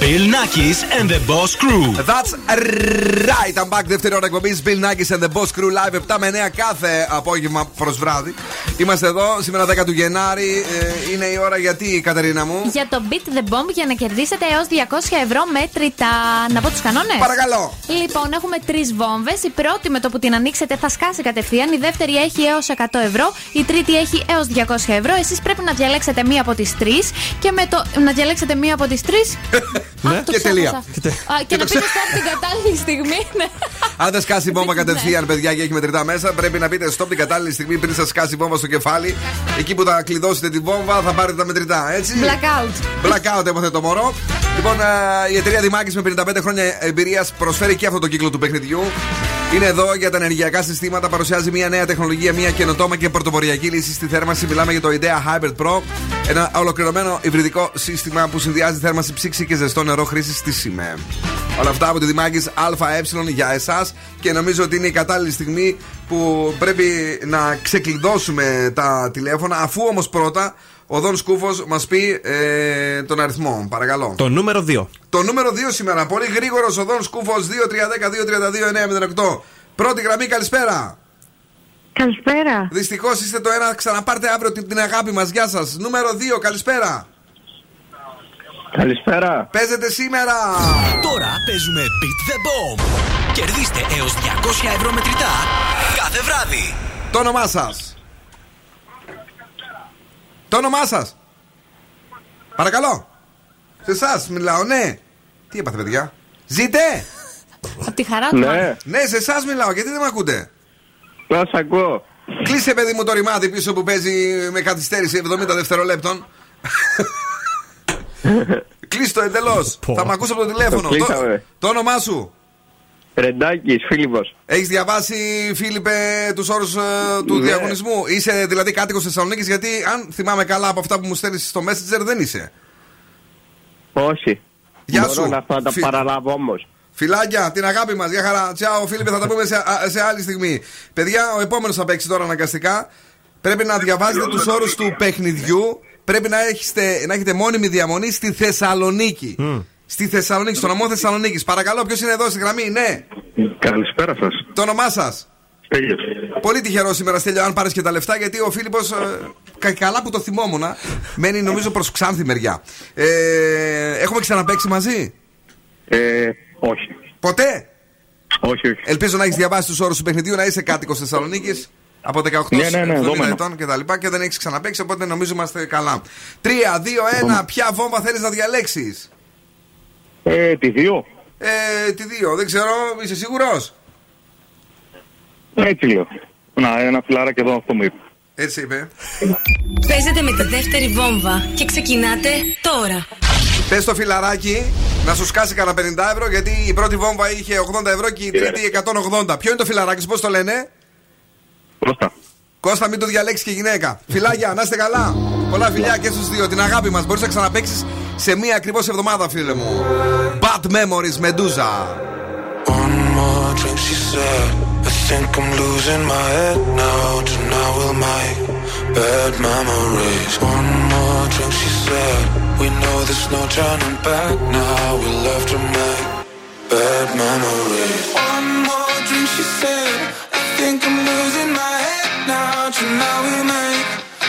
Bill Nakis and the Boss Crew.
That's right. I'm back. Δεύτερη ώρα εκπομπής. Bill Nackis and the Boss Crew live 7 με 9 κάθε απόγευμα προς βράδυ. Είμαστε εδώ σήμερα 10 του Γενάρη. Ε, είναι η ώρα γιατί, Κατερίνα μου;
Για το Beat the Bomb για να κερδίσετε έως 200 ευρώ μέτρητα. Να πω τους κανόνες;
Παρακαλώ.
Λοιπόν, έχουμε τρεις βόμβες. Η πρώτη με το που την ανοίξετε θα σκάσει κατευθείαν. Η δεύτερη έχει έως 100 ευρώ. Η τρίτη έχει έως 200 ευρώ. Εσείς πρέπει να διαλέξετε μία από τις τρεις. Και με το. Να διαλέξετε μία από τις τρει.
Ναι, και τελεία.
Και να πείτε stop την κατάλληλη στιγμή. ναι.
Αν δεν σκάσει η βόμβα κατευθείαν, παιδιά, και έχει μετρητά μέσα, πρέπει να πείτε stop την κατάλληλη στιγμή πριν σας σκάσει η βόμβα στο κεφάλι. Εκεί που θα κλειδώσετε την βόμβα θα πάρετε τα μετρητά, έτσι.
Blackout.
Blackout έμαθε το μωρό. Λοιπόν, ε, η εταιρεία Δημάκης με 55 χρόνια εμπειρίας προσφέρει και αυτό το κύκλο του παιχνιδιού. Είναι εδώ για τα ενεργειακά συστήματα. Παρουσιάζει μια νέα τεχνολογία, μια καινοτόμα και πρωτοποριακή λύση στη θέρμανση. Μιλάμε για το IDEA Hybrid Pro. Ένα ολοκληρωμένο υβριδικό σύστημα που συνδυάζει θέρμανση ψήξη και ζεστό νερό χρήσης στη ΣΥΜΕ. Όλα αυτά από τη Δημάκης ΑΕ για εσάς και νομίζω ότι είναι η κατάλληλη στιγμή που πρέπει να ξεκλειδώσουμε τα τηλέφωνα. Αφού όμως πρώτα ο Δον Σκούφος μας πει ε, τον αριθμό. Παρακαλώ.
Το νούμερο 2.
Το νούμερο 2 σήμερα. Πολύ γρήγορος ο Δον Σκούφος 2-3-10-2-32-9-08. Πρώτη γραμμή, καλησπέρα.
Καλησπέρα.
Δυστυχώς είστε το ένα. Ξαναπάρτε αύριο την, την αγάπη μας. Γεια σας. Νούμερο 2, καλησπέρα.
Καλησπέρα.
Παίζετε σήμερα.
Τώρα παίζουμε Beat the Bomb. Κερδίστε έως 200 ευρώ μετρητά κάθε βράδυ.
Το όνομά σας. Το όνομά σας. Παρακαλώ. Σε εσάς μιλάω, ναι. Τι είπατε, παιδιά. Ζείτε.
Από τη χαρά του.
Ναι,
Ναι, σε εσάς μιλάω, γιατί δεν με ακούτε;
πώς ακούω.
Κλείσε, παιδί μου, το ρημάδι πίσω που παίζει με καθυστέρηση 70 δευτερολέπτων. Κλείσει το εντελώς.
Πω.
Θα με ακούσει από το τηλέφωνο.
Το κλείσαμε.
το όνομά σου.
Ρεντάκης, Φίλιππος.
Έχεις διαβάσει, Φίλιππε, τους όρους του
Ναι.
διαγωνισμού; Είσαι δηλαδή κάτοικος Θεσσαλονίκης, γιατί αν θυμάμαι καλά από αυτά που μου στέλνεις στο Messenger, δεν είσαι.
Όχι.
Γεια
Μπορώ
σου.
να θα τα
Φι-
παραλάβω όμως.
Φιλάκια, την αγάπη μας. Γεια χαρά. Τσάω, Φίλιππε, θα τα πούμε σε, α- σε άλλη στιγμή. Παιδιά, ο επόμενος θα παίξει τώρα αναγκαστικά. Πρέπει να διαβάζετε τους όρους του παιχνιδιού. Πρέπει να έχετε, να έχετε μόνιμη διαμονή στη Θεσσαλονίκη. Στη Θεσσαλονίκη, στο νομό Θεσσαλονίκης. Παρακαλώ, ποιος είναι εδώ στη γραμμή, ναι.
Καλησπέρα σας.
Το όνομά σας;
Στέλιος.
Πολύ τυχερό σήμερα, Στέλιο, αν πάρεις και τα λεφτά, γιατί ο Φίλιππος. καλά που το θυμόμουν. Μένει νομίζω προς Ξάνθη μεριά. Ε, έχουμε ξαναπέξει μαζί;
Ε, όχι.
Ποτέ;
Όχι, όχι.
Ελπίζω να έχεις διαβάσει τους όρους του παιχνιδιού, να είσαι κάτοικος Θεσσαλονίκης από 18
Ναι, ναι, ναι,
70
δόμενο.
ετών και τα λοιπά και δεν έχεις ξαναπέξει, οπότε νομίζω είμαστε καλά. 3, 2, 1, ποια βόμβα θέλεις να διαλέξεις;
Ε, τη δύο.
Ε, τη 2, δεν ξέρω, είσαι σίγουρος;
Έτσι λέω. Να, ένα φιλαράκι εδώ αυτό μου είπε.
Έτσι είπε.
Παίζετε με τη δεύτερη βόμβα και ξεκινάτε τώρα.
Πες το φιλαράκι να σου σκάσει κανένα 50 ευρώ, γιατί η πρώτη βόμβα είχε 80 ευρώ και η τρίτη 180. Ποιο είναι το φιλαράκι, πώς το λένε;
Κώστα.
Κώστα, μην το διαλέξεις και γυναίκα. Φιλάκια, να είστε καλά. Πολλά φιλιά και στου δύο. Την αγάπη μα. Μπορεί να ξαναπέξει σε μία ακριβώ εβδομάδα, φίλε μου. Bad memories, Medusa.
One more drink, she said. I think I'm losing my head now. Tonight we'll make bad memories. One more drink, she said. We know there's no turning back now. We'll have to make bad memories. One more drink, she said. I think I'm losing my head now. Tonight we'll make bad memories. One more drink, she said. We know there's no turning back now. We'll have to make Bad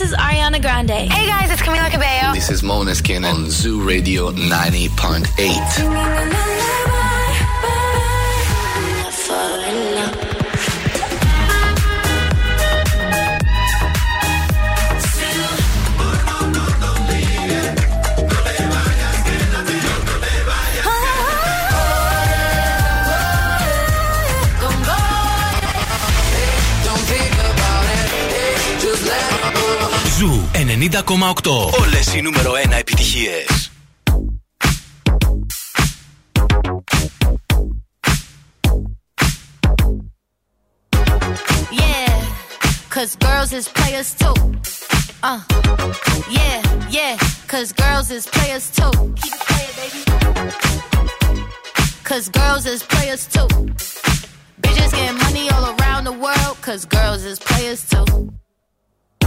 this is Ariana Grande. Hey guys, it's Camila Cabello.
This is Moneskin on Zoo Radio 90.8.
90,8. Όλε οι νούμερο 1 επιτυχίε.
Yeah, cause girls is players too. Uh, yeah, yeah, cause girls is players too. Keep it playing, baby. Cause girls is players too. Bitches getting money all around the world, cause girls is players too.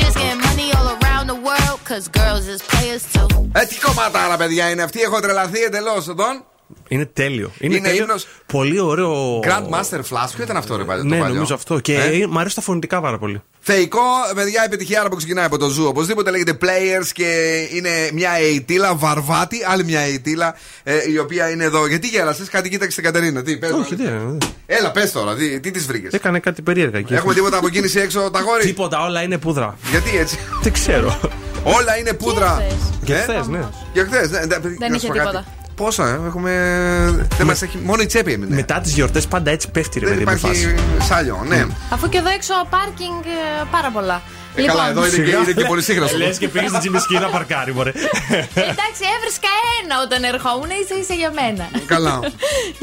Bitches getting money all around the world, cause girls is players too.
Ε, τι κομμάτα άλλα παιδιά είναι αυτή, έχω τρελαθεί εντελώ εδώ.
Είναι τέλειο.
Είναι
τέλειο.
ύμνος.
Πολύ ωραίο.
Grandmaster Flash, ποιο ήταν αυτό ρε παλιό.
Ναι,
το παλιό;
νομίζω αυτό. Και
Ε;
μου αρέσει τα φωνητικά πάρα πολύ.
Θεϊκό, παιδιά, επιτυχία που ξεκινάει από το Zoo. Οπωσδήποτε λέγεται Players και είναι μια αιτήλα, βαρβάτη, άλλη μια αιτήλα, ε, η οποία είναι εδώ. Γιατί γέλασες, κάτι κοίταξε την Κατερίνα. Τι, πες,
Όχι,
μου.
δεν.
Έλα, πες τώρα, τι, τι τη βρήκες;
Έκανε κάτι περίεργα εκεί.
Έχουμε τίποτα από κίνηση έξω, τα γόρι;
Τίποτα, όλα είναι πούδρα.
Γιατί έτσι;
Δεν ξέρω.
Όλα είναι πούδρα.
Και
Ε;
χθες, ναι.
Και χθες, ναι, ναι, να σου
είχε
πω κάτι.
τίποτα.
Πόσα, ε, έχουμε. Δεν μας έχει. Μόνο η τσέπη έμεινε.
Μετά τις γιορτές πάντα έτσι πέφτει ρε
Δεν
παιδί μου, η
υπάρχει
φάση.
σάλιο, ναι.
Αφού και εδώ έξω πάρκινγκ ε, πάρα πολλά.
Ε, καλά, εδώ είναι και, είναι και πολύ σύγχρονος.
Λες και πήγες στην Τζιμισκή να παρκάρει, μωρέ.
Εντάξει, έβρισκα ένα όταν ερχόμουν, ίσα ίσα για μένα.
Καλά.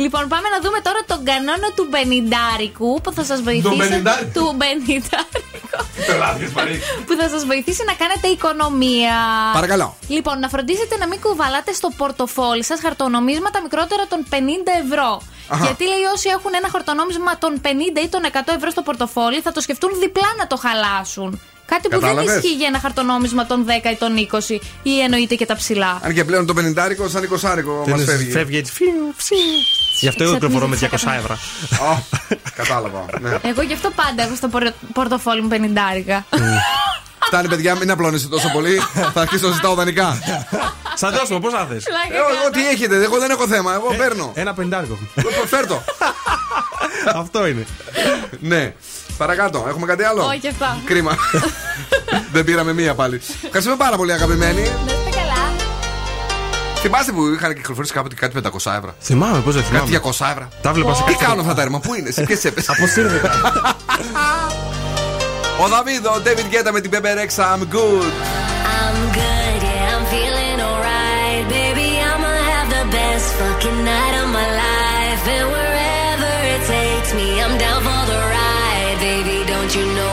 Λοιπόν, πάμε να δούμε τώρα τον κανόνα του πενιντάρικου που θα σας βοηθήσει.
πενιντάρικου;
Του πενιντάρικου.
Τρελάθηκες, Μαρή.
που θα σας βοηθήσει να κάνετε οικονομία.
Παρακαλώ.
Λοιπόν, να φροντίσετε να μην κουβαλάτε στο πορτοφόλι σας χαρτονομίσματα μικρότερα των 50 ευρώ.
Αχα.
Γιατί λέει όσοι έχουν ένα χαρτονόμισμα των 50 ή των 100 ευρώ στο πορτοφόλι θα το σκεφτούν διπλά να το χαλάσουν. Κάτι που
Κατάλαβες;
δεν ισχύει για ένα χαρτονόμισμα των 10 ή των 20 ή εννοείται και τα ψηλά.
Αν και πλέον το πενιντάρικο σαν εικοσάρικο μας
Δεν
φεύγει.
Φεύγει έτσι. Φιου, φιου. Γι' αυτό εγώ κυκλοφορώ με 200
Εξατμίζεται
ευρώ.
Ω, Κατάλαβα. ναι.
Εγώ γι' αυτό πάντα έχω στο πορ- πορτοφόλι μου 50.
Φτάνει, παιδιά, μην απλώνεσαι τόσο πολύ. Θα αρχίσω να ζητάω δανεικά.
Σα δώσουμε, πώς θα θε.
Εγώ τι έχετε, εγώ δεν έχω θέμα. Εγώ παίρνω.
Ένα πεντάρικο.
Φέρτο.
Αυτό είναι.
Ναι. Παρακάτω, έχουμε κάτι άλλο;
Όχι αυτά.
Κρίμα. Δεν πήραμε μία πάλι. Ευχαριστούμε πάρα πολύ, αγαπημένοι.
Να είστε καλά.
Θυμάστε που είχαν κυκλοφορήσει κάποτε κάτι 500 ευρώ;
Θυμάμαι, πώς δεν θυμάμαι.
Κάτι 200 ευρώ.
Τα βλέπα σε
Τι
κάτι.
κάνουν αυτά τα έρμα, πού είναι, σε ποιες έπεσε.
Αποσύρθηκα.
Ο Δαβίδο, ο David Guetta με την Pepper X, I'm good.
I'm good, yeah, I'm feeling alright. Baby, I'ma have the best fucking night of my life. And wherever it takes me, I'm down for the ride. Baby, don't you know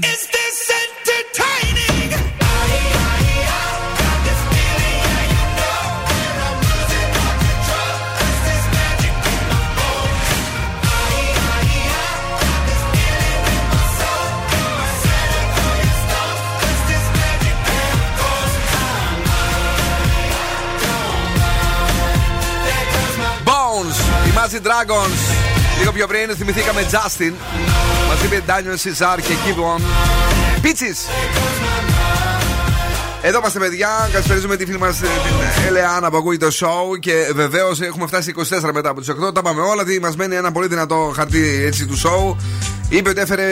Imagine Dragons. Λίγο πιο πριν θυμηθήκαμε Justin. Μα είπε Daniel Caesar και Keep On. Peaches. Εδώ είμαστε, παιδιά. Καλησπέριζουμε τη φίλη μας την Ελεάνα που ακούει το show. Και βεβαίως έχουμε φτάσει 24 μετά από τις 8. Τα πάμε όλα. Δηλαδή μα μένει ένα πολύ δυνατό χαρτί έτσι του show. Είπε ότι έφερε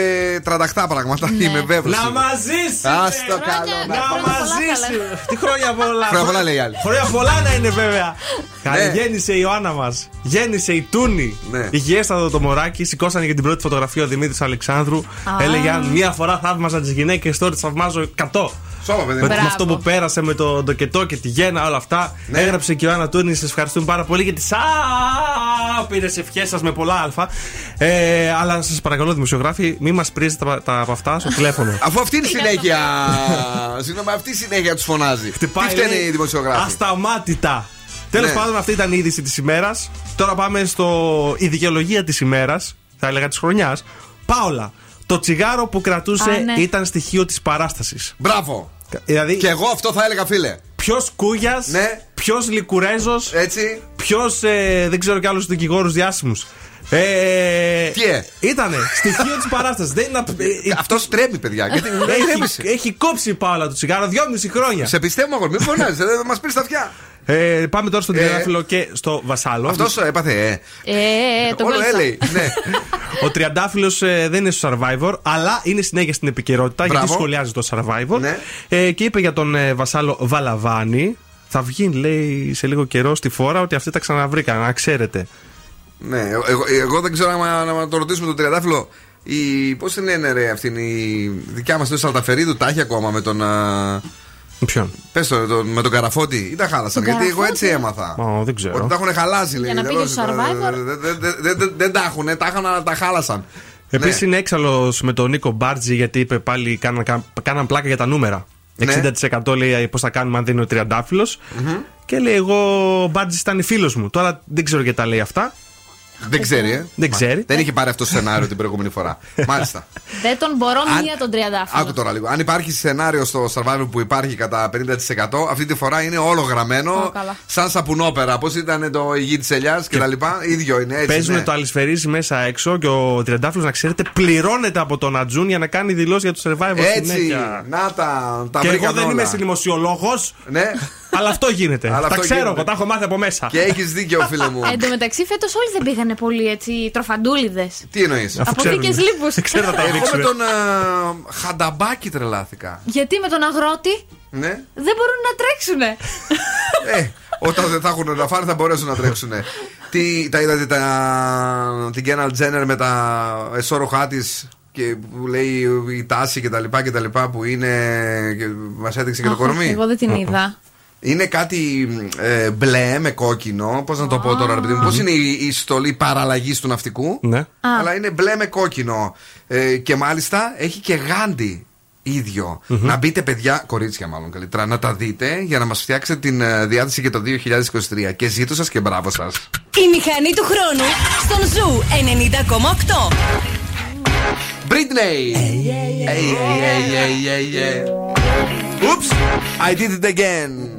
τρανταχτά πράγματα. Είμαι βέβαιος.
Να μαζί σου!
Α το καλό.
Να μαζί σου! Τι χρόνια πολλά!
Χρόνια πολλά λέει η άλλη.
Χρόνια πολλά να είναι βέβαια.
Ναι.
Καλή γέννησε η Ιωάννα μας. Γέννησε η Τούνη.
Ναι.
Υγιέστατο το μωράκι. Σηκώσανε και την πρώτη φωτογραφία ο Δημήτρης Αλεξάνδρου.
Α.
Έλεγε αν μία φορά θαύμαζα τις γυναίκες, τώρα τις θαυμάζω 100.
Σώμα, παιδί.
Με,
μου.
με αυτό που πέρασε με το ντοκετό και τη γένα, όλα αυτά.
Ναι.
Έγραψε και η Ιωάννα Τούνη. Σας ευχαριστούμε πάρα πολύ για τι άπειρε ευχές σας με πολλά Α. Ε, αλλά σας παρακαλώ, δημοσιογράφοι, μην μας πρίζετε τα, τα, από αυτά στο τηλέφωνο.
Αφού αυτή είναι η συνέχεια. Συγγνώμη, αυτή η συνέχεια τους φωνάζει. Τι φταίνει
λέει,
οι δημοσιογράφοι.
Ασταμάτητα. Τέλος
Ναι.
πάντων, αυτή ήταν η είδηση της ημέρας. Τώρα πάμε στο η δικαιολογία της ημέρας, θα έλεγα της χρονιάς. Πάολα. Το τσιγάρο που κρατούσε
Α, ναι.
ήταν στοιχείο της παράστασης.
Μπράβο.
Δηλαδή,
Και εγώ αυτό θα έλεγα, φίλε.
ποιος κούγιας,
Ναι.
ποιος λικουρέζος,
Έτσι.
ποιος δεν ξέρω κι άλλους δικηγόρους διάσημους. Ε,
Τι, ε;
Ήτανε στοιχείο της παράστασης. Δεν είναι. ε,
Αυτός τρέμει, παιδιά. Γιατί δεν τρέμει.
έχει, έχει κόψει η Πάολα το τσιγάρο δυόμιση χρόνια.
Σε πιστεύω, αγόρι, μην φωνάζεις. Δεν μας πεις τα αυτιά.
Ε, πάμε τώρα στον
Ε.
Τριαντάφυλλο και στο Βασάλο.
Αυτός έπαθε, ε.
Ε, το
Όλο
κόλλησα.
έλεγε. Ναι.
Ο Τριαντάφυλλος δεν είναι στο survivor, αλλά είναι συνέχεια στην επικαιρότητα
Μπράβο.
γιατί σχολιάζει το survivor.
Ναι.
Ε, και είπε για τον ε, Βασάλο Βαλαβάνη. Θα βγει, λέει, σε λίγο καιρό στη φόρα ότι αυτοί τα ξαναβρήκαν, να ξέρετε.
Ναι, εγώ, εγώ δεν ξέρω άμα να το ρωτήσουμε τον Τριαντάφυλλο. Η, πώς την λένε ρε αυτήν η δικιά μας τον Σαλταφερίδου τα έχει ακόμα με τον α,
Ποιον;
Πες το, τον- με τον Καραφώτη ή τα χάλασαν
Τον
γιατί εγώ
Καραφώτη;
έτσι έμαθα
Μα, δεν ξέρω.
Ότι τα έχουν χαλάσει λέει
Για να πήγε
εντελώς.
στο Survivor?
Δεν- δεν- δεν- δεν- δεν- Δεν τα έχουν, τα είχαν αλλά τα χάλασαν
Επίσης
Ναι.
είναι έξαλλος με τον Νίκο Μπάρτζη γιατί είπε πάλι κάναν, κα- κάναν πλάκα για τα νούμερα.
Ναι.
60% λέει πώς θα κάνουμε αν δεν είναι ο τριαντάφυλλος. Και λέει εγώ ο Μπάρτζης ήταν φίλος μου. Τώρα δεν ξέρω γιατί τα λέει αυτά.
Δεν ξέρει, ε.
Δεν
Μα,
ξέρει.
Δεν είχε πάρει αυτό το σενάριο την προηγούμενη φορά. Μάλιστα.
Δεν τον μπορώ
Αν-
μία τον τριαντάφυλλο.
Άκου τώρα λίγο. Αν υπάρχει σενάριο στο survival που υπάρχει κατά 50%, αυτή τη φορά είναι όλο γραμμένο.
Ω, καλά.
σαν σαπουνόπερα. Πώ ήταν το ηγή της ελιάς και τα λοιπά. ίδιο είναι έτσι.
Παίζουν
ναι.
το αλυσφαιρίζι μέσα έξω και ο τριαντάφυλλος, να ξέρετε, πληρώνεται από τον Ατζούν για να κάνει δηλώσεις για το survivor
Έτσι.
συνέχεια.
Να τα. τα
Και εγώ
βρήκαν
δεν
όλα.
είμαι συνημοσιολόγο,
Ναι.
αλλά αυτό γίνεται.
Αλλά
τα
αυτό
ξέρω
γίνεται.
εγώ, τα έχω μάθει από μέσα.
Και έχεις δίκιο, φίλε μου.
Εν τω μεταξύ, φέτος όλοι δεν πήγανε πολύ έτσι τροφαντούλιδες.
Τι εννοείς;
Αφού
Αποθήκε
ξέρουν.
λίπους.
Ξέρω να τα
Εγώ με
ρίξουμε.
τον α, Χανταμπάκη τρελάθηκα.
Γιατί με τον αγρότη
Ναι.
δεν μπορούν να τρέξουνε.
Ε, όταν δεν θα έχουν να φάνε θα μπορέσουν να τρέξουν. Τι, τα είδατε τα, την Κέναλ Τζένερ με τα εσώρουχά της και που λέει η τάση και τα λοιπά και τα λοιπά που είναι και μας έδειξε και το
Αχ,
κορμί;
Εγώ δεν την είδα.
Είναι κάτι ε, μπλε με κόκκινο. Πώς να το πω τώρα, ρε παιδί μου. Πώς είναι η, η στολή παραλλαγής του ναυτικού.
Ναι.
Αλλά είναι μπλε με κόκκινο. Ε, και μάλιστα έχει και γάντι ίδιο. Να μπείτε, παιδιά, κορίτσια μάλλον καλύτερα, να τα δείτε για να μας φτιάξετε την ε, διάθεση για το 2023. Και ζήτω σας και μπράβο σας.
Η μηχανή του χρόνου στον Zoo 90,8.
Britney! Hey, hey, hey, hey, hey, hey. Oops! I did it again!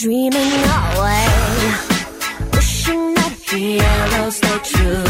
dreaming away, wishing that the arrows
stay true.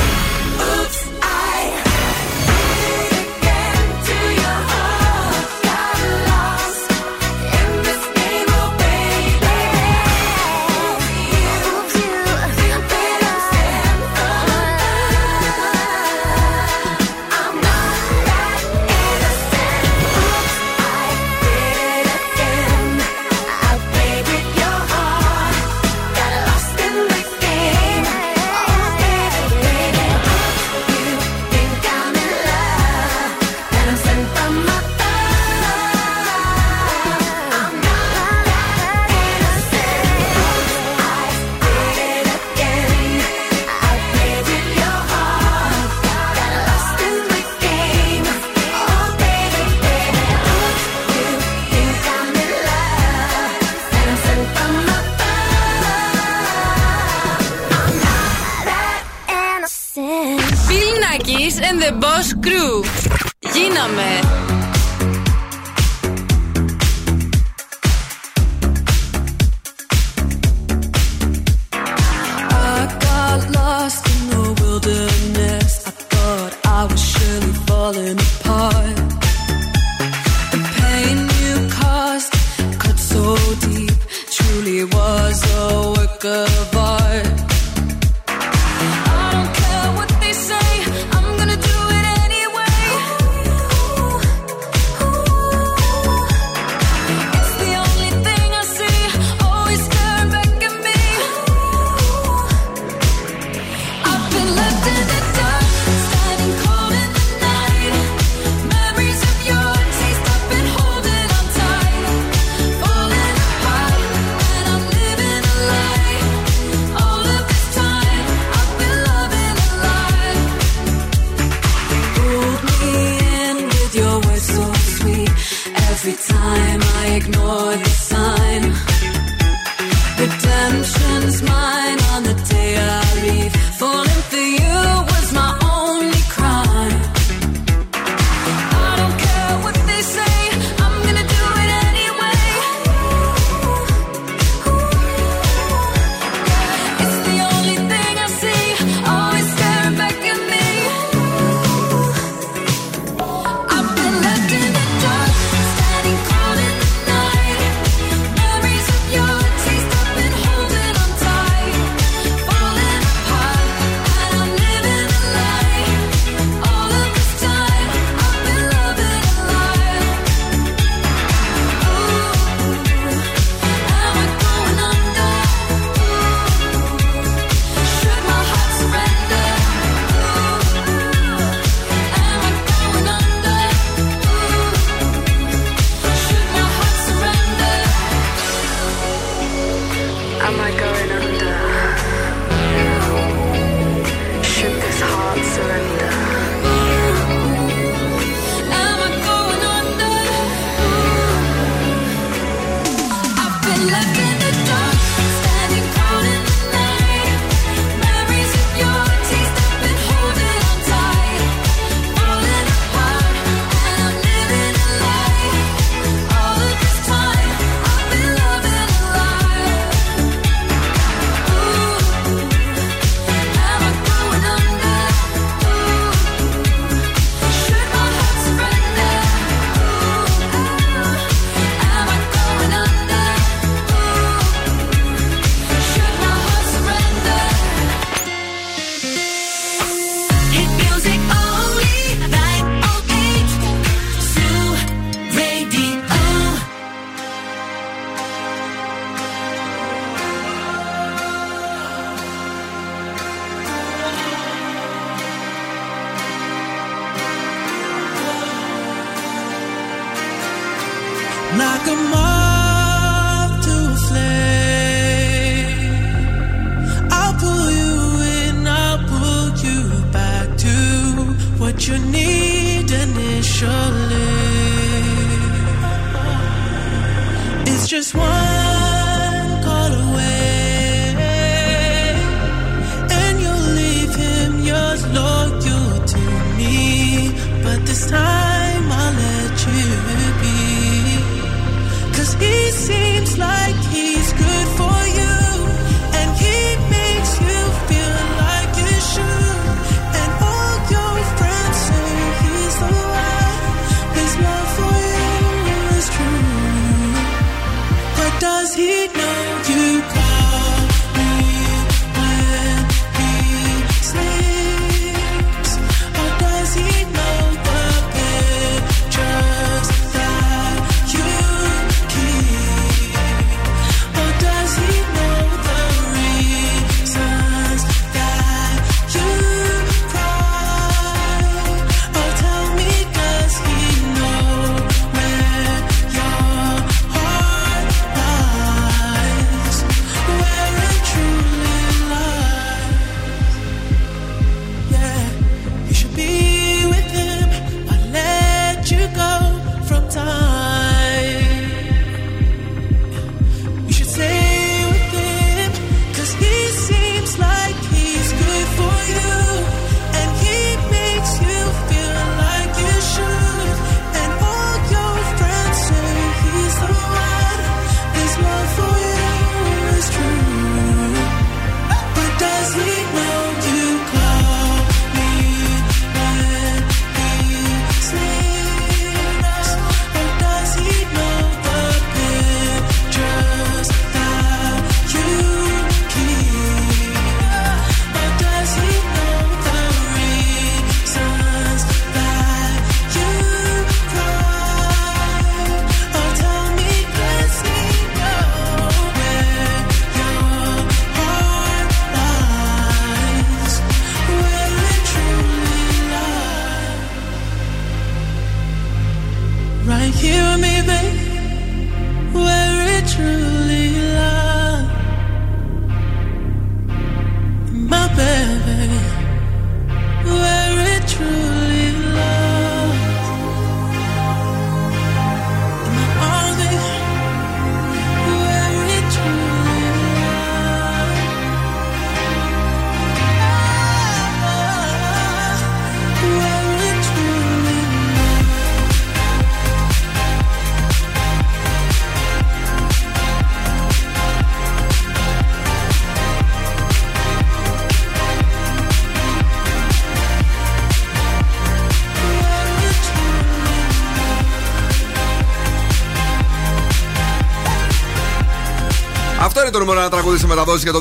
Αυτό είναι το νούμερο ένα τραγούδι σε μεταδόση για το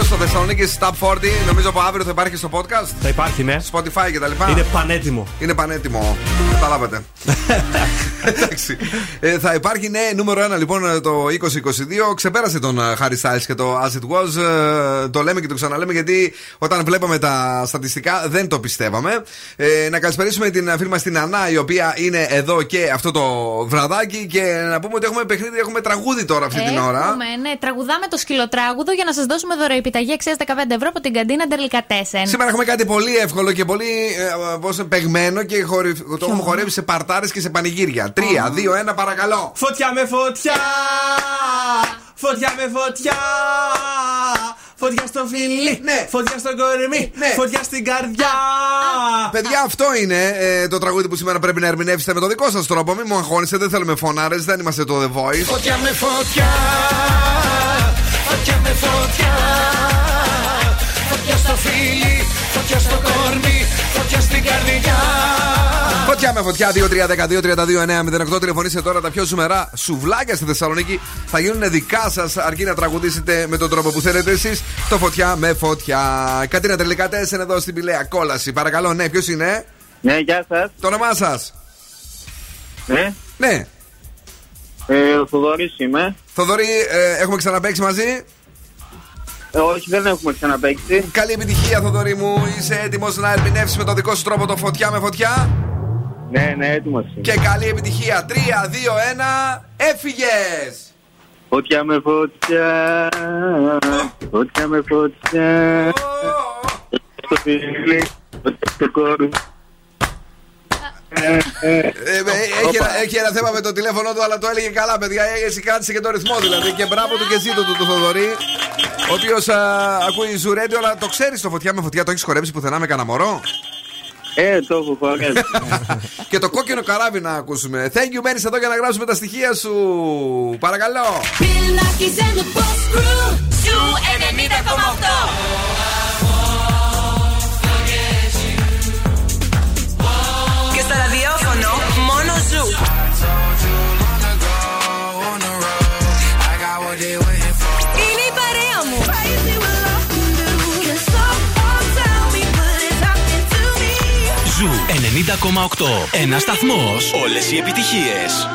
2022 στο Θεσσαλονίκη Stop 40. Νομίζω από αύριο θα υπάρχει στο podcast.
Θα υπάρχει, ναι.
Spotify και τα λοιπά.
Είναι πανέτοιμο.
Είναι πανέτοιμο. Καταλάβατε. Εντάξει. Ε, θα υπάρχει ναι, νούμερο ένα λοιπόν το 2022. Ξεπέρασε τον ε, Harry Styles και το As It Was. Ε, το λέμε και το ξαναλέμε γιατί όταν βλέπαμε τα στατιστικά δεν το πιστεύαμε. Ε, να καλησπερίσουμε την φίλη μας την Ανά η οποία είναι εδώ και αυτό το βραδάκι και να πούμε ότι έχουμε παιχνίδι, έχουμε τραγούδι τώρα αυτή την ώρα.
Έχουμε, ναι, τραγουδάμε το σκυλοτράγουδο για να σας δώσουμε δωροεπιταγή αξίας 15 ευρώ από την καντίνα Ντερλικατέσεν.
Σήμερα έχουμε κάτι πολύ εύκολο και πολύ ε, πώς, παιγμένο και χορυ... το έχουμε χορεύει σε παρτάρες και σε πανηγύρια. Τρία, δύο, ένα, παρακαλώ.
Φωτιά με φωτιά! Φωτιά με φωτιά! Φωτιά στο φιλί,
Ναι.
φωτιά στο κορμί, φωτιά στην καρδιά.
Παιδιά, αυτό είναι ε, το τραγούδι που σήμερα πρέπει να ερμηνεύσετε με το δικό σας τρόπο. Μην μου αγχώνεστε, δεν θέλουμε φωνάρες, δεν είμαστε το The Voice.
Φωτιά με φωτιά Φωτιά με φωτιά Φωτιά στο φίλι Φωτιά στο κορμί Φωτιά στην καρδιά
Φωτιά με φωτιά 2-3-12-32-9-08. Τηλεφωνήστε τώρα τα πιο σουμερά σουβλάκια στη Θεσσαλονίκη. Θα γίνουν δικά σας αρκεί να τραγουδήσετε με τον τρόπο που θέλετε εσείς. Το φωτιά με φωτιά. Κάτι να τελικά τέσσερα εδώ στην Πηλαία κόλαση. Παρακαλώ, ναι, ποιος είναι;
Ναι, γεια σας.
Το όνομά σας;
Ναι,
Ναι.
ε, ο Θοδωρής είμαι.
Θοδωρή, ε, έχουμε ξαναπέξει μαζί;
Ε, όχι, δεν έχουμε ξαναπέξει.
Καλή επιτυχία, Θοδωρή μου. Είσαι έτοιμος να ερμηνεύσεις με τον δικό σου τρόπο το φωτιά με φωτιά;
Ναι, ναι, έτοιμος.
Και καλή επιτυχία. 3, 2, 1, έφυγες!
Φωτιά με φωτιά. Φωτιά με φωτιά. Στο φίλι, στο κόρου.
Ε, έχει, ένα, έχει ένα θέμα με το τηλέφωνο του, αλλά το έλεγε καλά, παιδιά. Εσύ κράτησε και το ρυθμό δηλαδή. Και μπράβο του και ζήτω του του Θοδωρή, ο οποίο ακούει ζουρέντιο, αλλά το ξέρεις το φωτιά με φωτιά, το έχεις χορέψει πουθενά με κανένα μωρό;
Ε, το έχω χορέψει.
και το κόκκινο καράβι να ακούσουμε. Thank you, μένει εδώ για να γράψουμε τα στοιχεία σου. Παρακαλώ.
Ένας σταθμός. Όλες οι
επιτυχίες.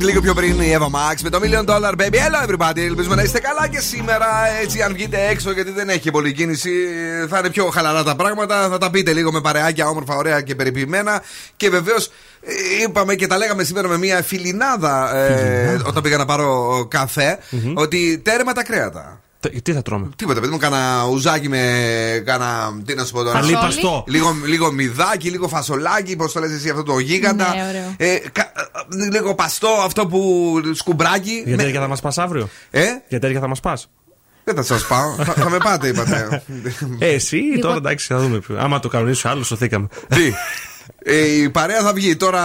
Μακάρ Mood, λίγο πιο πριν η Eva Max με το Million Dollar Baby. Hello everybody, ελπίζουμε να είστε καλά και σήμερα. Έτσι, αν βγείτε έξω, γιατί δεν έχει και πολλή κίνηση, θα είναι πιο χαλαρά τα πράγματα. Θα τα πείτε λίγο με παρεάκια όμορφα, ωραία και περιποιημένα. Και βεβαίως είπαμε και τα λέγαμε σήμερα με μια φιλινάδα, ε, όταν πήγα να πάρω καφέ, ότι τέρμα τα κρέατα.
Τε- Τι θα τρώμε;
Τίποτα, παιδί μου, κάνα ουζάκι με. Κάνα. Τι να σου πω τώρα.
Αλίπαστο.
Λίγο, λίγο μυδάκι, λίγο φασολάκι, πώς το λες εσύ αυτό το γίγαντα.
Ναι, ωραίο.
Ε, κα- ε, λίγο παστό, αυτό που. σκουμπράκι.
Για
Με-
τέτοια θα μας πας αύριο;
Ε;
Για τέτοια θα μας πας;
Δεν θα σας πάω. θα, θα με πάτε, είπατε.
Ε, εσύ τώρα εντάξει, θα δούμε. Άμα το κανονίσει άλλο, σωθήκαμε.
Τι; Ε, η παρέα θα βγει. Τώρα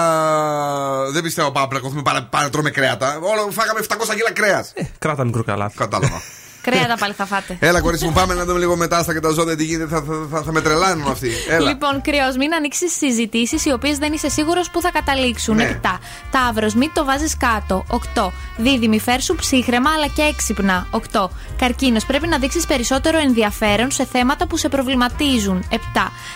δεν πιστεύω πάμε να κοφούμε πάρα, πάρα τρώμε κρέατα. Όλο φάγαμε 700 κιλά κρέας.
Κράτα μικρό καλάθι.
Κατάλαβα.
Κρέατα πάλι θα φάτε.
Έλα, κορίτσι μου, πάμε να δούμε λίγο μετά στα και τα ζώδια τι γίνεται. Θα, θα, θα, θα με τρελάνουν αυτοί. Έλα.
Λοιπόν, κρυός, μην ανοίξεις συζητήσεις οι οποίες δεν είσαι σίγουρος που θα καταλήξουν.
Ναι.
7. Ταύρος, μην το βάζεις κάτω. 8. Δίδυμη, φέρσου ψύχρεμα αλλά και έξυπνα. 8. Καρκίνος, πρέπει να δείξεις περισσότερο ενδιαφέρον σε θέματα που σε προβληματίζουν. 7.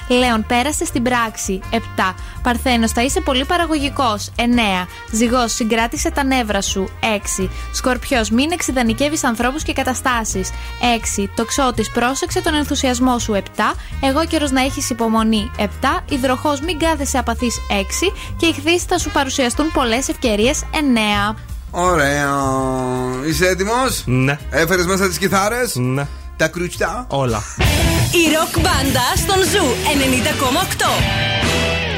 Λέων, πέρασε στην πράξη. 7. Παρθένος, θα είσαι πολύ παραγωγικός. 9. Ζυγός, συγκράτησε τα νεύρα σου. 6. Σκορπιός, μην εξειδανικεύει ανθρώπους και καταστάσεις. 6. Τοξότη, πρόσεξε τον ενθουσιασμό σου. 7. Αιγόκερως, να έχεις υπομονή. 7. Υδροχόε, μην κάθεσαι απαθής. 6. Και Ιχθύ, θα σου παρουσιαστούν πολλές ευκαιρίες. 9.
Ωραία. Είσαι έτοιμος;
Ναι.
Έφερες μέσα τις κιθάρες;
Ναι.
Τα κρουστά;
Όλα.
Η ροκ μπάντα στον Zoo 90,8.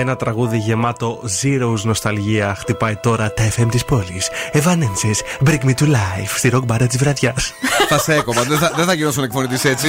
Ένα τραγούδι γεμάτο zeros νοσταλγία χτυπάει τώρα τα FM της πόλης. Evanescence, Bring Me to Life στη ροκ μπάντα της βραδιάς.
θα σε έκοβα. Δεν θα, δεν θα γινώσουν εκφωνητή έτσι.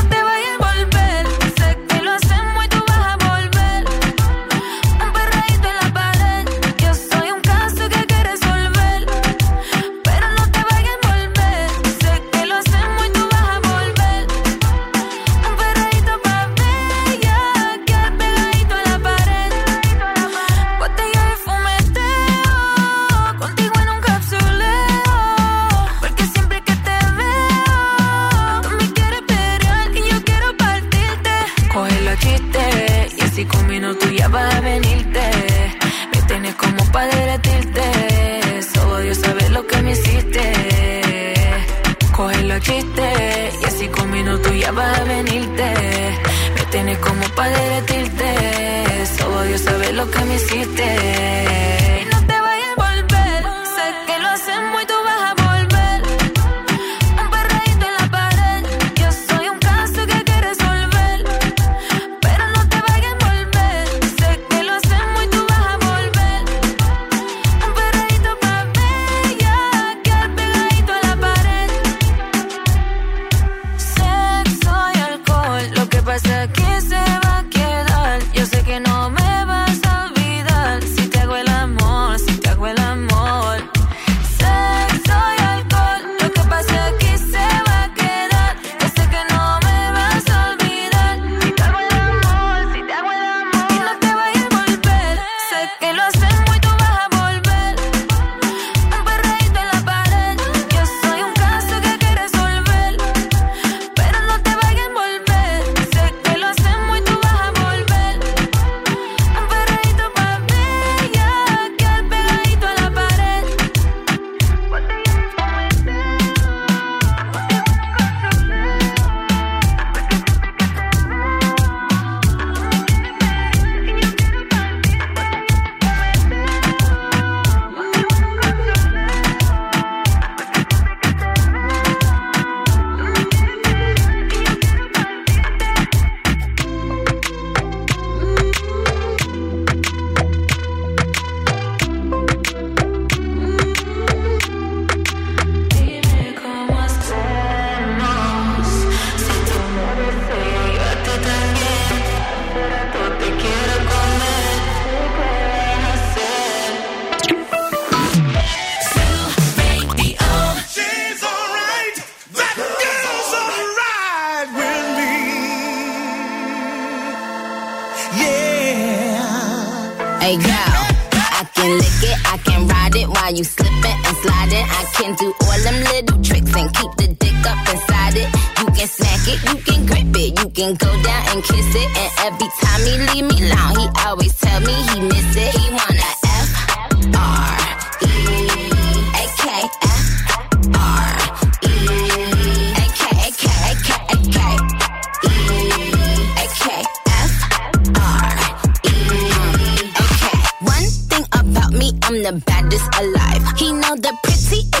on the pretty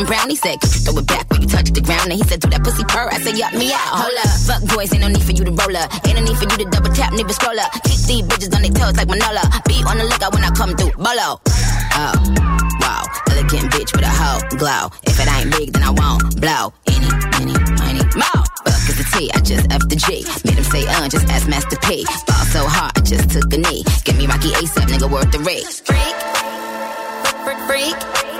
Custom brown? He said, throw it back when you touch the ground? And he said, do that pussy purr. I said, yup, me out. Hold up. Fuck boys, ain't no need for you to roll up. Ain't no need for you to double tap, nigga scroll up. Keep these bitches on their toes like Manola. Be on the lookout when I come through. Bolo. Oh, wow. Elegant bitch with a hoe glow. If it ain't big, then I won't blow. Any, any, any, more. Fuck is the T, I just F the G. Made him say, uh, just ask Master P. Ball so hard, I just took a knee. Give me Rocky ASAP, nigga, worth the rate. Freak, freak, freak.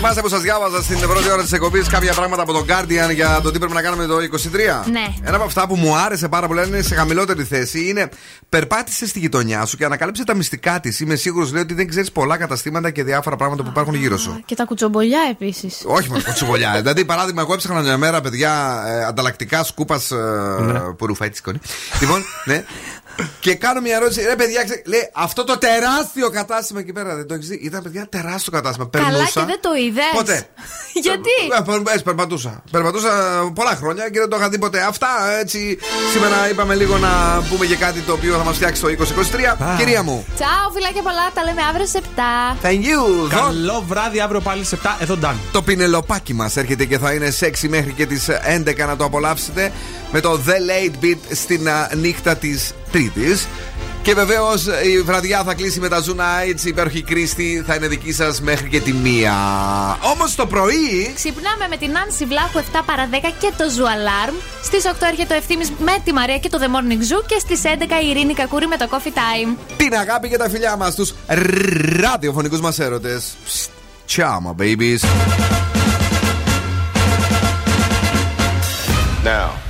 Θυμάστε που σας διάβαζα στην πρώτη ώρα της εκπομπής κάποια πράγματα από τον Guardian για το τι πρέπει να κάνουμε το 23.
Ναι.
Ένα από αυτά που μου άρεσε πάρα πολύ είναι σε χαμηλότερη θέση είναι περπάτησες στη γειτονιά σου και ανακάλυψε τα μυστικά της. Είμαι σίγουρος λέει ότι δεν ξέρεις πολλά καταστήματα και διάφορα πράγματα που υπάρχουν γύρω σου.
Και τα κουτσομπολιά επίσης.
Όχι μόνο κοτσουβολιά. δηλαδή, παράδειγμα, εγώ έψαχνα μια μέρα, παιδιά, ε, ανταλλακτικά σκούπας ε, που ρουφάει τη σκόνη. λοιπόν, ναι. Και κάνω μια ερώτηση. Ρε, παιδιά, ξέ, λέει αυτό το τεράστιο κατάστημα εκεί πέρα δεν το έχεις δει; Ήταν, παιδιά, τεράστιο κατάστημα.
Καλά
Περνούσα.
και δεν το είδες.
Ποτέ.
Γιατί;
Ε, πε- πες, περπατούσα. Περπατούσα πολλά χρόνια και δεν το είχα δει ποτέ. Αυτά έτσι. Σήμερα είπαμε λίγο να πούμε και κάτι το οποίο θα μας φτιάξει το 2023. Κυρία μου.
Τσάου, φιλάκια πολλά. Τα λέμε αύριο σε 7.
Thank you.
Καλό βράδυ, αύριο πάλι σε 7. Εδώ Νταν.
Το πινελοπάκι μας έρχεται και θα είναι σεξι μέχρι και τις 11 να το απολαύσετε με το The Late Beat στην α, νύχτα της Τρίτης. Και βεβαίως η βραδιά θα κλείσει με τα Zoo Nights. Η υπέροχη Κρίστη θα είναι δική σας μέχρι και τη μία. Όμως το πρωί.
Ξυπνάμε με την Άνση Βλάχου 7 παρα 10 και το Zoo Alarm. Στις 8 έρχεται ο ευθύνη με τη Μαρία και το The Morning Zoo. Και στις 11 η Ειρήνη Κακούρη με το Coffee Time.
Την αγάπη και τα φιλιά μας στους ραδιοφωνικούς μας έρωτες. Τσάμα, babies.
Now,